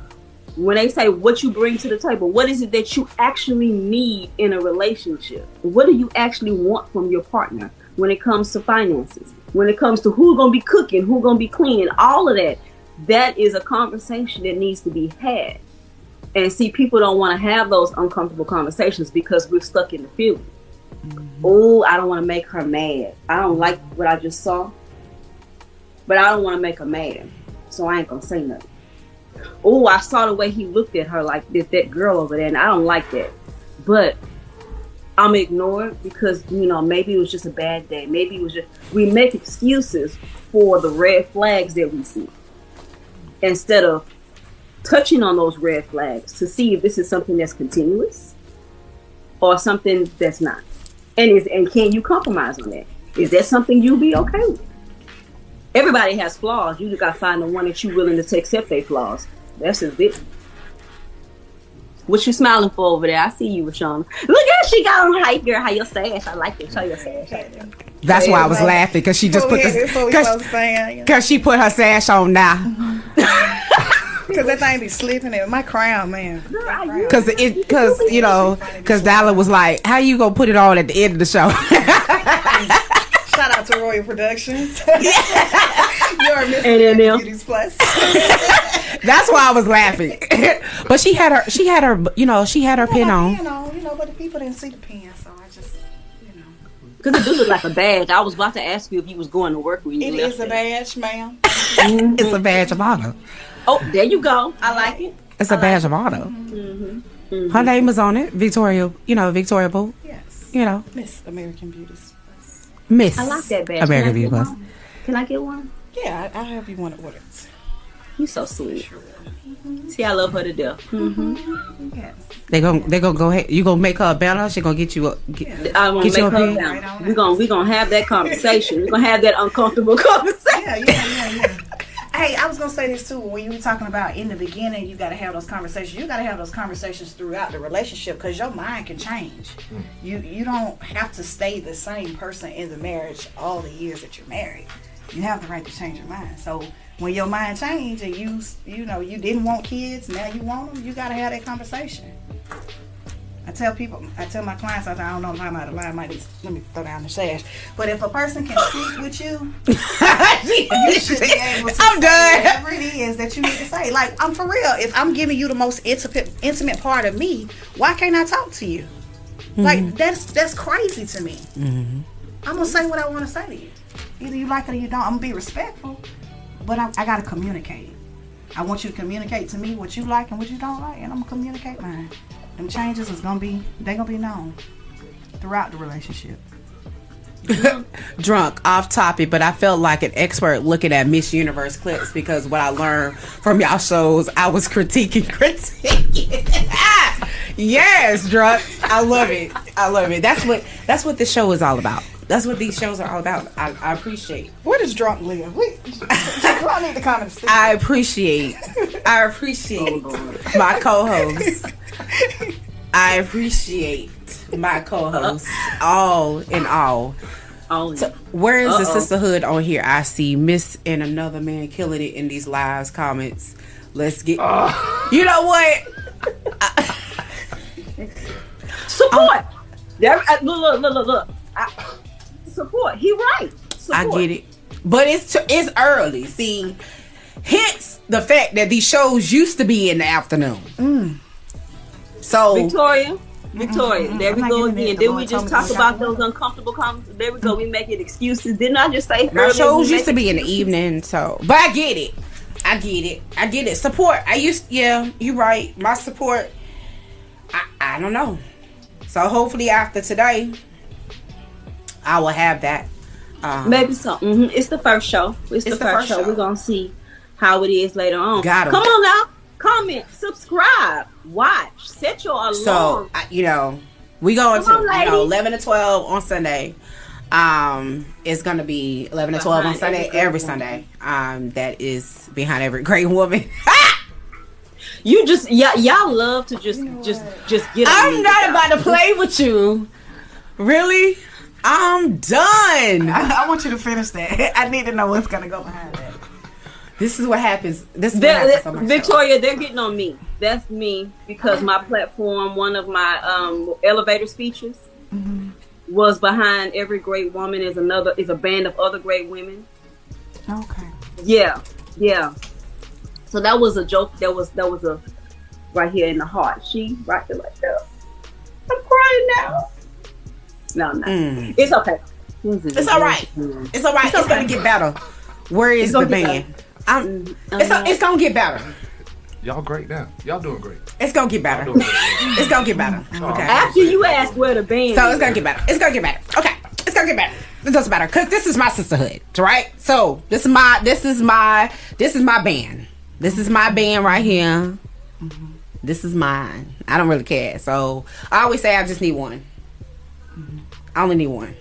When they say what you bring to the table, what is it that you actually need in a relationship? What do you actually want from your partner when it comes to finances? When it comes to who's gonna be cooking, who's gonna be cleaning, all of that. That is a conversation that needs to be had. And see, people don't want to have those uncomfortable conversations because we're stuck in the feeling. Mm-hmm. Oh, I don't want to make her mad. I don't like what I just saw, but I don't want to make her mad, so I ain't gonna say nothing. Oh, I saw the way he looked at her like that, that girl over there, and I don't like that. But I'm ignored because you know maybe it was just a bad day. Maybe it was just we make excuses for the red flags that we see instead of touching on those red flags to see if this is something that's continuous or something that's not. And is and can you compromise on that? Is that something you'll be okay with? Everybody has flaws. You just gotta find the one that you're willing to accept their flaws. That's just it. What you smiling for over there? I see you, Rashawn. Look at she got on hype, girl. How your sash? I like it. Show your sash. That's why I was laughing because she just put this the because she put her sash on now. because that thing be slipping in my crown, man. Because it, because you know, because Dollar was like, "How you gonna put it on at the end of the show?" Shout out to Royal Productions. You're Miss And. Beauties Plus. That's why I was laughing. but she had her, she had her, you know, she had her pin on. You know, you know, but the people didn't see the pin, so I just, you know. Because it do look like a badge. I was about to ask you if you was going to work when you It left a there. badge, ma'am. Mm-hmm. It's a badge of honor. Oh, there you go. I like it. It's a badge of honor. Mm-hmm. Her mm-hmm. name is on it, Victoria. You know, Victoria Poole. Yes. You know, Miss American Beauties Plus. Miss. I like that badge. American Can Beauty Plus. one? Can I get one? Yeah, I, I'll have you one ordered. You so sweet. See, I love her to death. Mm-hmm. mm-hmm. Yes. They gon' they gonna go ahead. You gonna make her a banner. She gonna get you a. Get, I want Get to your make her opinion. down. We're gonna we gonna have that conversation. We're gonna have that uncomfortable conversation. Yeah, yeah, yeah, yeah. Hey, I was gonna say this too. When you were talking about in the beginning, you got to have those conversations. You got to have those conversations throughout the relationship because your mind can change. Hmm. You you don't have to stay the same person in the marriage all the years that you're married. You have the right to change your mind. So when your mind change and you you know you didn't want kids, now you want them. You got to have that conversation. I tell people, I tell my clients, I, don't know if I'm out of line. Might need, let me throw down the sash. But if a person can speak with you, you should be able to I'm say done. whatever it is that you need to say. Like I'm for real. If I'm giving you the most intimate intimate part of me, why can't I talk to you? Like mm-hmm. that's that's crazy to me. Mm-hmm. I'm gonna say what I want to say to you. Either you like it or you don't. I'm gonna be respectful, but I, I gotta communicate. I want you to communicate to me what you like and what you don't like, and I'm gonna communicate mine. Them changes is gonna be they gonna be known throughout the relationship. drunk off topic, but I felt like an expert looking at Miss Universe clips because what I learned from y'all shows, I was critiquing, critiquing. yes, drunk. I love it. I love it. That's what that's what the show is all about. That's what these shows are all about. I, I appreciate. does drunk live? We, I need to come and I appreciate. I appreciate oh, my co-host. I appreciate my co-host. All in all. Oh, So where is the Uh-oh. sisterhood on here? I see Miss and another man killing it in these lives comments. Let's get. Ah. You know what? support. Um, there, uh, look, look, look, look, look. I, support. He right. I get it, but it's it's early. See, hence the fact that these shows used to be in the afternoon. Mm. So Victoria. Victoria, there we I'm go again. Then we just talk about go. those uncomfortable comments? There we go. We making excuses. Didn't I just say my shows used to make be in the evening. So, but I get it. I get it. I get it. Support. I used. Yeah, you're right. My support. I I don't know. So hopefully after today, I will have that. Um, Maybe so. hmm It's the first show. It's, the, first, show. We're gonna see how it is later on. Got 'em. Come on now. Comment, subscribe, watch, set your alarm. So I, you know, we going Come to on, you know eleven to twelve on Sunday. Um, it's gonna be eleven to twelve on Sunday every every. Sunday. Um, that is behind every great woman. you just y'all, y'all love to just just just get. on I'm me not with about to play with you. Really? I'm done. I, I want you to finish that. I need to know what's gonna go behind that. This is what happens. This is what They're- happens my show. Victoria, they're getting on me. That's me because my platform, one of my um, elevator speeches, Mm-hmm. was behind every great woman is another is a band of other great women. Okay. Yeah, yeah. So that was a joke. That was that was a right here in the heart. She right there like that. I'm crying now. No, no, Mm. it's okay. It's all right. It's all right. It's, It's gonna get better. Where is the band? I'm, I it's, know. it's gonna get better. Y'all great now. Y'all doing great. It's gonna get better. Great. It's gonna get better. Oh, okay. After you ask where the band, So it's gonna get better. It's gonna get better. Okay, it's gonna get better. It doesn't matter because this is my sisterhood, right? So this is my this is my this is my band. This is my band right here. This is mine. I don't really care. So I always say I just need one. I only need one,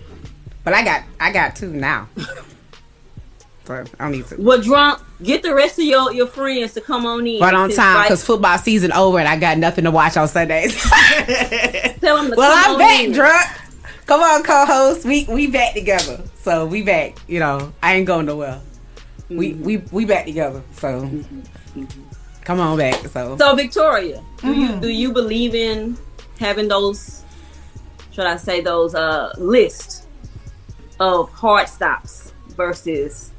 but I got I got two now. So I don't need two. What drunk, get the rest of your, your friends to come on in. Right on time because football season over and I got nothing to watch on Sundays. Tell them to Well, come I'm on back, in. drunk. Come on, co-host. We we back together. So we back. You know, I ain't going nowhere. We Mm-hmm. we we back together. So come on back. So, So, Victoria, do Mm-hmm. you do you believe in having those? Should I say those uh lists of hard stops versus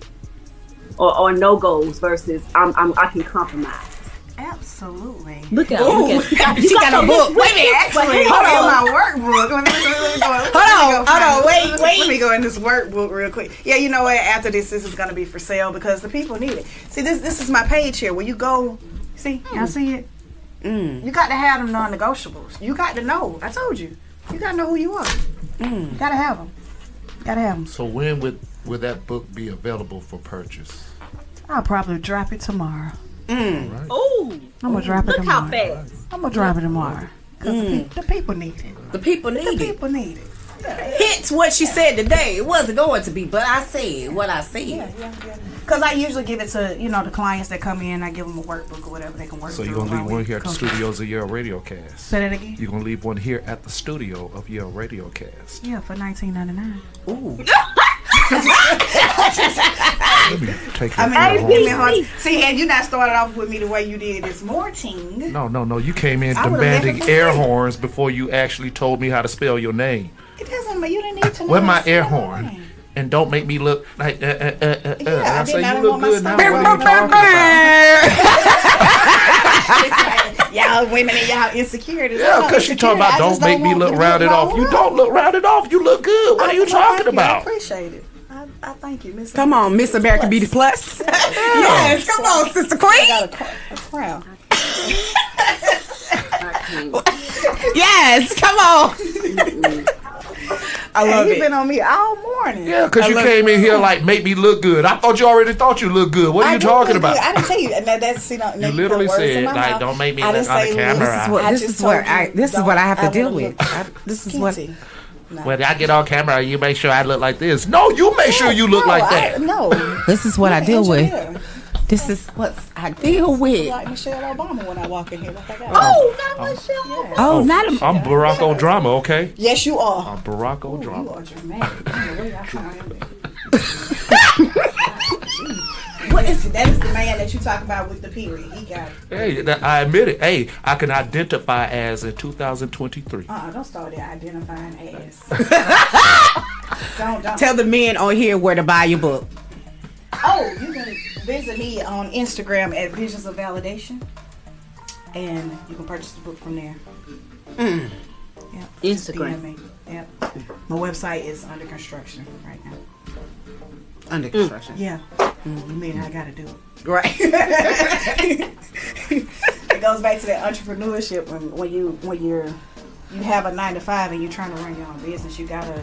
or, or no goes versus I'm, I'm I can compromise. Absolutely. Look at Ooh, look at she got a book. Wait a minute. Actually, Hold hold on. on. my workbook. Let me, let me, let me go, let me on, go hold on, find- wait, let, wait. Let me go in this workbook real quick. Yeah, you know what? After this, this is going to be for sale because the people need it. See, this this is my page here. Where you go, see, y'all see it. Mm. You got to have them non-negotiables. You got to know. I told you. You got to know who you are. Mm. You got to have them. Got to have them. So when would would that book be available for purchase? I'll probably drop it tomorrow. Mm. Oh, I'm gonna drop it look tomorrow. how fast. I'm gonna drop it tomorrow. Cause the, pe- the people need it. The people The need it. people need it. Hence what she said today. It wasn't going to be, but I said what I said. Yeah, yeah, yeah. Because I usually give it to you know the clients that come in. I give them a workbook or whatever they can work. So you're gonna leave one here at the go. studios of Yale Radio Cast. Say that again. You're gonna leave one here at the studio of Yale Radio Cast. Yeah, for 19.99. Ooh. Let me take I mean, phone. give me hard- see, had you not started off with me the way you did this morning, No, no, no. You came in I would've demanding left it air for horns before you actually told me how to spell your name. it doesn't matter. You didn't need to know. Where how my to air spell horn? name. And don't make me look like uh, uh, uh, uh, uh. Yeah, And I I did say not you look want my good now. stomach. What are you talking about? y'all women and y'all insecure. Yeah, because she talking about don't make me look rounded off. You don't look rounded off. You look good. What are you talking I about? appreciate it. I, I thank you, Miss. Come on, Miss American Beauty Plus. yes, come on, Sister Queen. I got a, cr- a crown. Yes, come on. I love Hey, it. you been on me all morning. Yeah, because you love came in here like make me look good. I thought you already thought you looked good. What are I you talking about? good. I didn't tell you. Now that's see, no, You literally said, like, don't make me I look didn't on say the camera. This is what I this is what I this is what I have to deal with. I, this is what skinty. When I get on camera, you make sure I look like this. No, you make sure you look No, like I- that. no. This is what I deal with. This is what I deal with. Like Michelle Obama when I walk in here. Like I got Oh, not Michelle. Yeah. Oh, not a, I'm Barack O'Drama, okay? Yes, you are. I'm Barack You are dramatic. What is that? Is the man that you talk about with the period? He got it. Hey, I admit it. Hey, I can identify as in 2023. Uh-uh, don't start there identifying as. don't, don't. Tell the men on here where to buy your book. Oh, you can visit me on Instagram at Visions of Validation, and you can purchase the book from there. Mm. Yep. Instagram. Yep. My website is under construction right now. Under construction. Yeah. You mean I gotta do it. Right. It goes back to that entrepreneurship when, when you when you're you have a nine to five and you're trying to run your own business. You gotta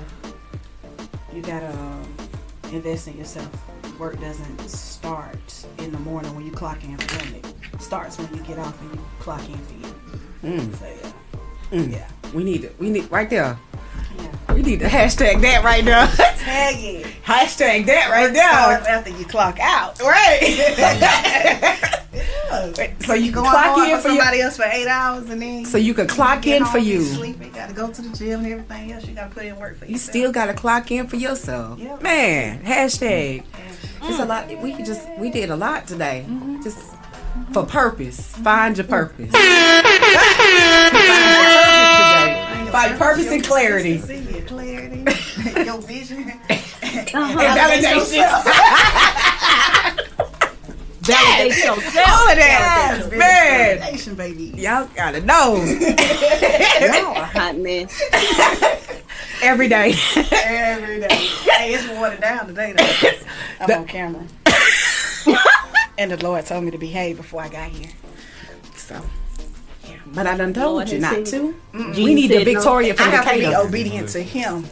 you gotta um, invest in yourself. Work doesn't start in the morning when you clock in for them. It starts when you get off and you clock in for you. Mm. So yeah, yeah, we need it. We need right there. Yeah. We need to hashtag that right now. Tag it. hashtag that right now. after you clock out. Right. so you can clock in for for you. somebody else for eight hours and then So you can clock get in home, for you. Sleepy, gotta go to the gym and everything else. You gotta put in work for You yourself. still gotta clock in for yourself. Yep. Man, hashtag. Mm-hmm. It's a lot. We just we did a lot today. Mm-hmm. Just for purpose. Find your purpose. Mm-hmm. Find your purpose today. Find purpose and clarity. Your clarity, your vision. And uh-huh. validation. Validate Yes. yourself. All of that. Man. Validation, baby. Y'all gotta know. Y'all a hot mess. Every day. Every day. Hey, it's watered down today, though. I'm The- on camera. and the Lord told me to behave before I got here. So yeah. But I done told Lord you not to. Mm. We need the said no. Victoria I from have to be Decatur. obedient to Him.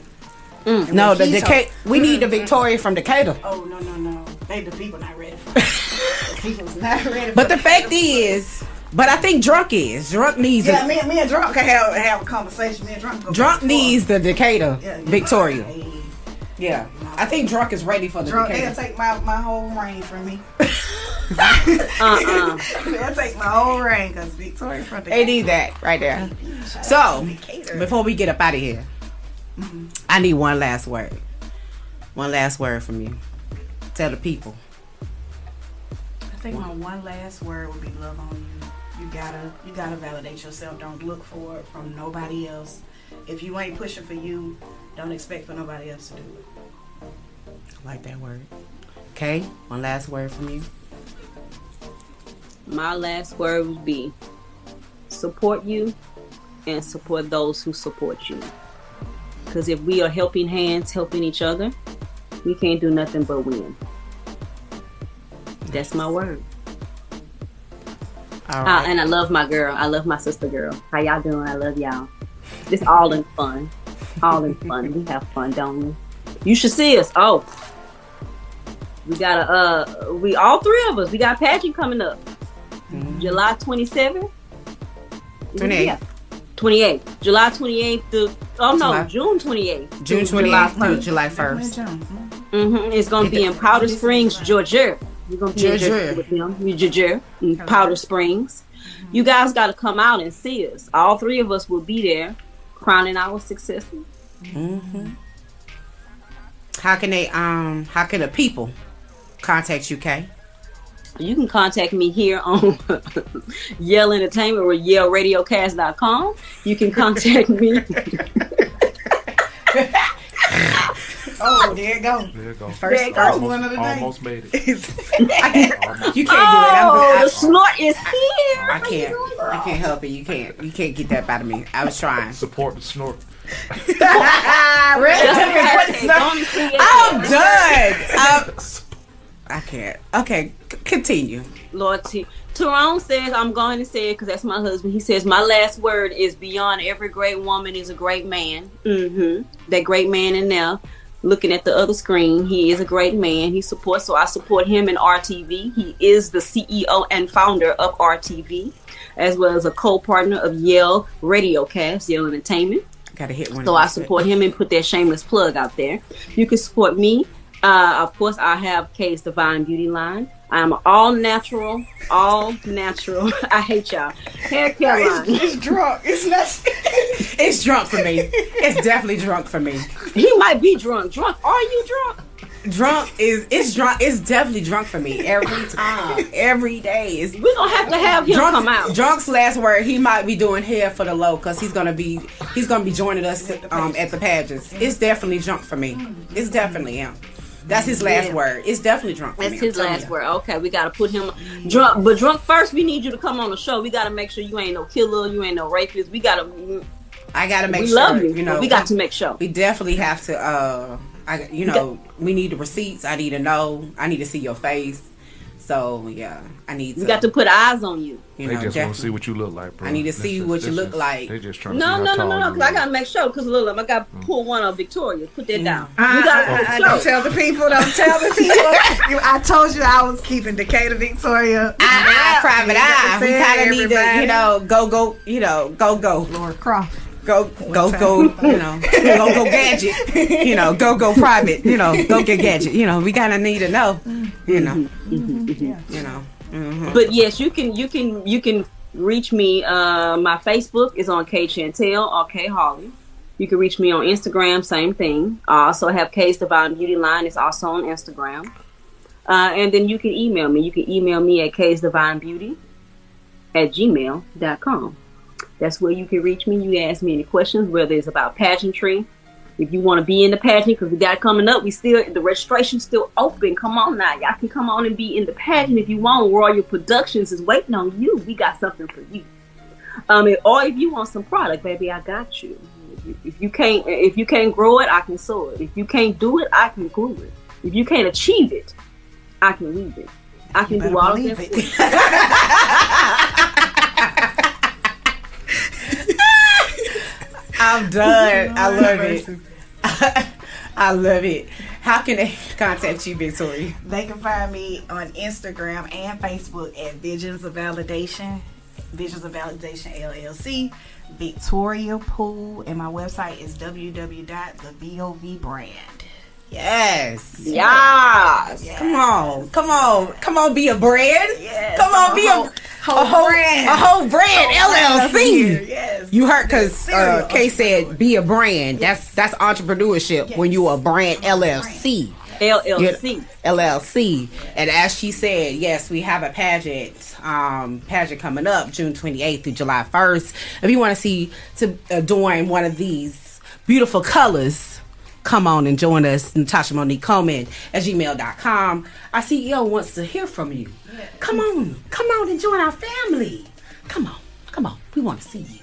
No, the He Decatur. We need the Victoria from Decatur. Oh, no, no, no. Baby, the people not ready for it. The people's not ready for But the fact is, but I think drunk is drunk needs Yeah, a, me, me and Drunk can have, have a conversation. Me and Drunk drunk needs the Decatur. Yeah, Victoria. Hey, Yeah, I think drunk is ready for the Drunk, they'll Decatur. take my, my whole reign from me. Uh-uh. they'll take my whole reign because Victoria from the They need that right there. So before we get up out of here, mm-hmm. I need one last word. One last word from you. Tell the people. I think my one last word would be love on you. You gotta you gotta validate yourself. Don't look for it from nobody else. If you ain't pushing for you, don't expect for nobody else to do it. I like that word. Okay, one last word from you. My last word would be support you and support those who support you. Because if we are helping hands, helping each other, we can't do nothing but win. That's my word. All Uh, and I love my girl. I love my sister girl. How y'all doing? I love y'all. It's all in fun. All in fun. We have fun, don't we? You should see us. Oh. We got a uh we all three of us. We got a pageant coming up. July 27th. 28th. 28th. July 28th to oh no, July- June 28th. June to July 28th through 1st. July 1st. Mm-hmm. It's gonna be in Powder Springs, Georgia. We're gonna be in Georgia. Georgia with them. We Georgia, in Powder Springs. You guys got to come out and see us. All three of us will be there, crowning our successes. How can they um how can the people contact you, Kay? You can contact me here on Yale Entertainment or YaleRadiocast.com. You can contact me. Oh, there you go. There you go. First, first one of the day. Almost made it. You can't do it. I'm oh, good. the snort is here. I, I can't. I can't help it. You can't. You can't get that out of me. I was trying. Support the snort. I'm done. I'm, I can't. Okay, c- continue. Lord T. Tyrone says, I'm going to say it because that's my husband. He says, My last word is beyond every great woman is a great man. Mm-hmm. That great man in there looking at the other screen. He is a great man. He supports, so I support him in RTV. He is the CEO and founder of RTV, as well as a co partner of Yale Radiocast, Yale Entertainment. Gotta hit one. So I support him and put that shameless plug out there. You can support me. Uh, of course, I have Kay's Divine Beauty line. I'm all natural, all natural. I hate y'all. Hair care line. It's drunk. It's not. It's drunk for me. It's definitely drunk for me. He might be drunk. Drunk? Are you drunk? Drunk is it's drunk. It's definitely drunk for me every time, every day. It's We're gonna have to have him drunk. come out. Drunk's last word. He might be doing hair for the low because he's gonna be he's gonna be joining us um, at the pageants. It's definitely drunk for me. It's definitely him. That's his last Yeah. word. It's definitely drunk That's his last you. word. Okay, we gotta put him drunk. But drunk first, we need you to come on the show. We gotta make sure you ain't no killer, you ain't no rapist. We gotta. I gotta make we sure. love you. You know, we got to make sure. We definitely have to. uh I you know we need the receipts. I need to know. I need to see your face. So yeah, I need. To, We got to put eyes on you. You they know, just want to see what you look like, bro. I need to see what you look like. They just trying to No, see how no, no, tall no, no. you Because I gotta make sure. Because look, I got to mm. pull one of Victoria. Put that mm. down. I, gotta I- I- make don't tell the people. Don't tell the people. You- I told you I was keeping Decatur Victoria. Ah, ah, eye, eye, private eye. We kind of need to, you know, go, go, you know, go, go, Lara Croft. Go, go, go, you know, go, go, gadget, you know, go, go, private, you know, go get gadget, you know. We kind of need to know, you know, you know. mhm. But yes, you can, you can, you can reach me. Uh, my Facebook is on Kay Chantel or Kay Holly. You can reach me on Instagram, same thing. I also have K's Divine Beauty Line. It's also on Instagram. Uh, and then you can email me. You can email me at K's Divine Beauty at gmail.com. That's where you can reach me. You can ask me any questions, whether it's about pageantry. If you want to be in the pageant, because we got coming up, we still the registration's still open. Come on now, y'all can come on and be in the pageant if you want. Royal Productions is waiting on you. We got something for you. Um, or if you want some product, baby, I got you. If you, can't, if you can't grow it, I can sow it. If you can't do it, I can glue it. If you can't achieve it, I can weave it. I can do all of it. for you. I'm done. I love it. I love it. How can they contact you, Victoria? They can find me on Instagram and Facebook at Visions of Validation, Visions of Validation LLC, Victoria Poole, and my website is www.thebovbrand. Yes. Yes. Come on. Come on. Come on, be a brand. Yes. Come on, be a, whole, whole a whole brand. A whole brand LLC. Yes. You heard because uh, Kay said be a brand. That's that's entrepreneurship when you a brand LLC. LLC. LLC. And as she said, yes, we have a pageant, um, pageant coming up June 28th through July 1st. If you want to see to adorn one of these beautiful colors, come on and join us, Natasha Monique Coleman at gmail.com. Our CEO wants to hear from you. Come on, come on and join our family. Come on, come on. We want to see you.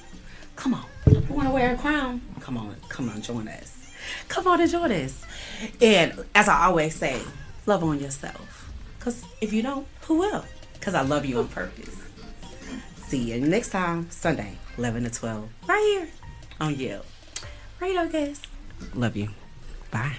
Come on. You want to wear a crown? Come on, come on, join us. Come on and join us. And as I always say, love on yourself. Because if you don't, who will? Because I love you on purpose. See you next time, Sunday, 11 to 12, right here on Yale. Radio guys. Love you. Bye.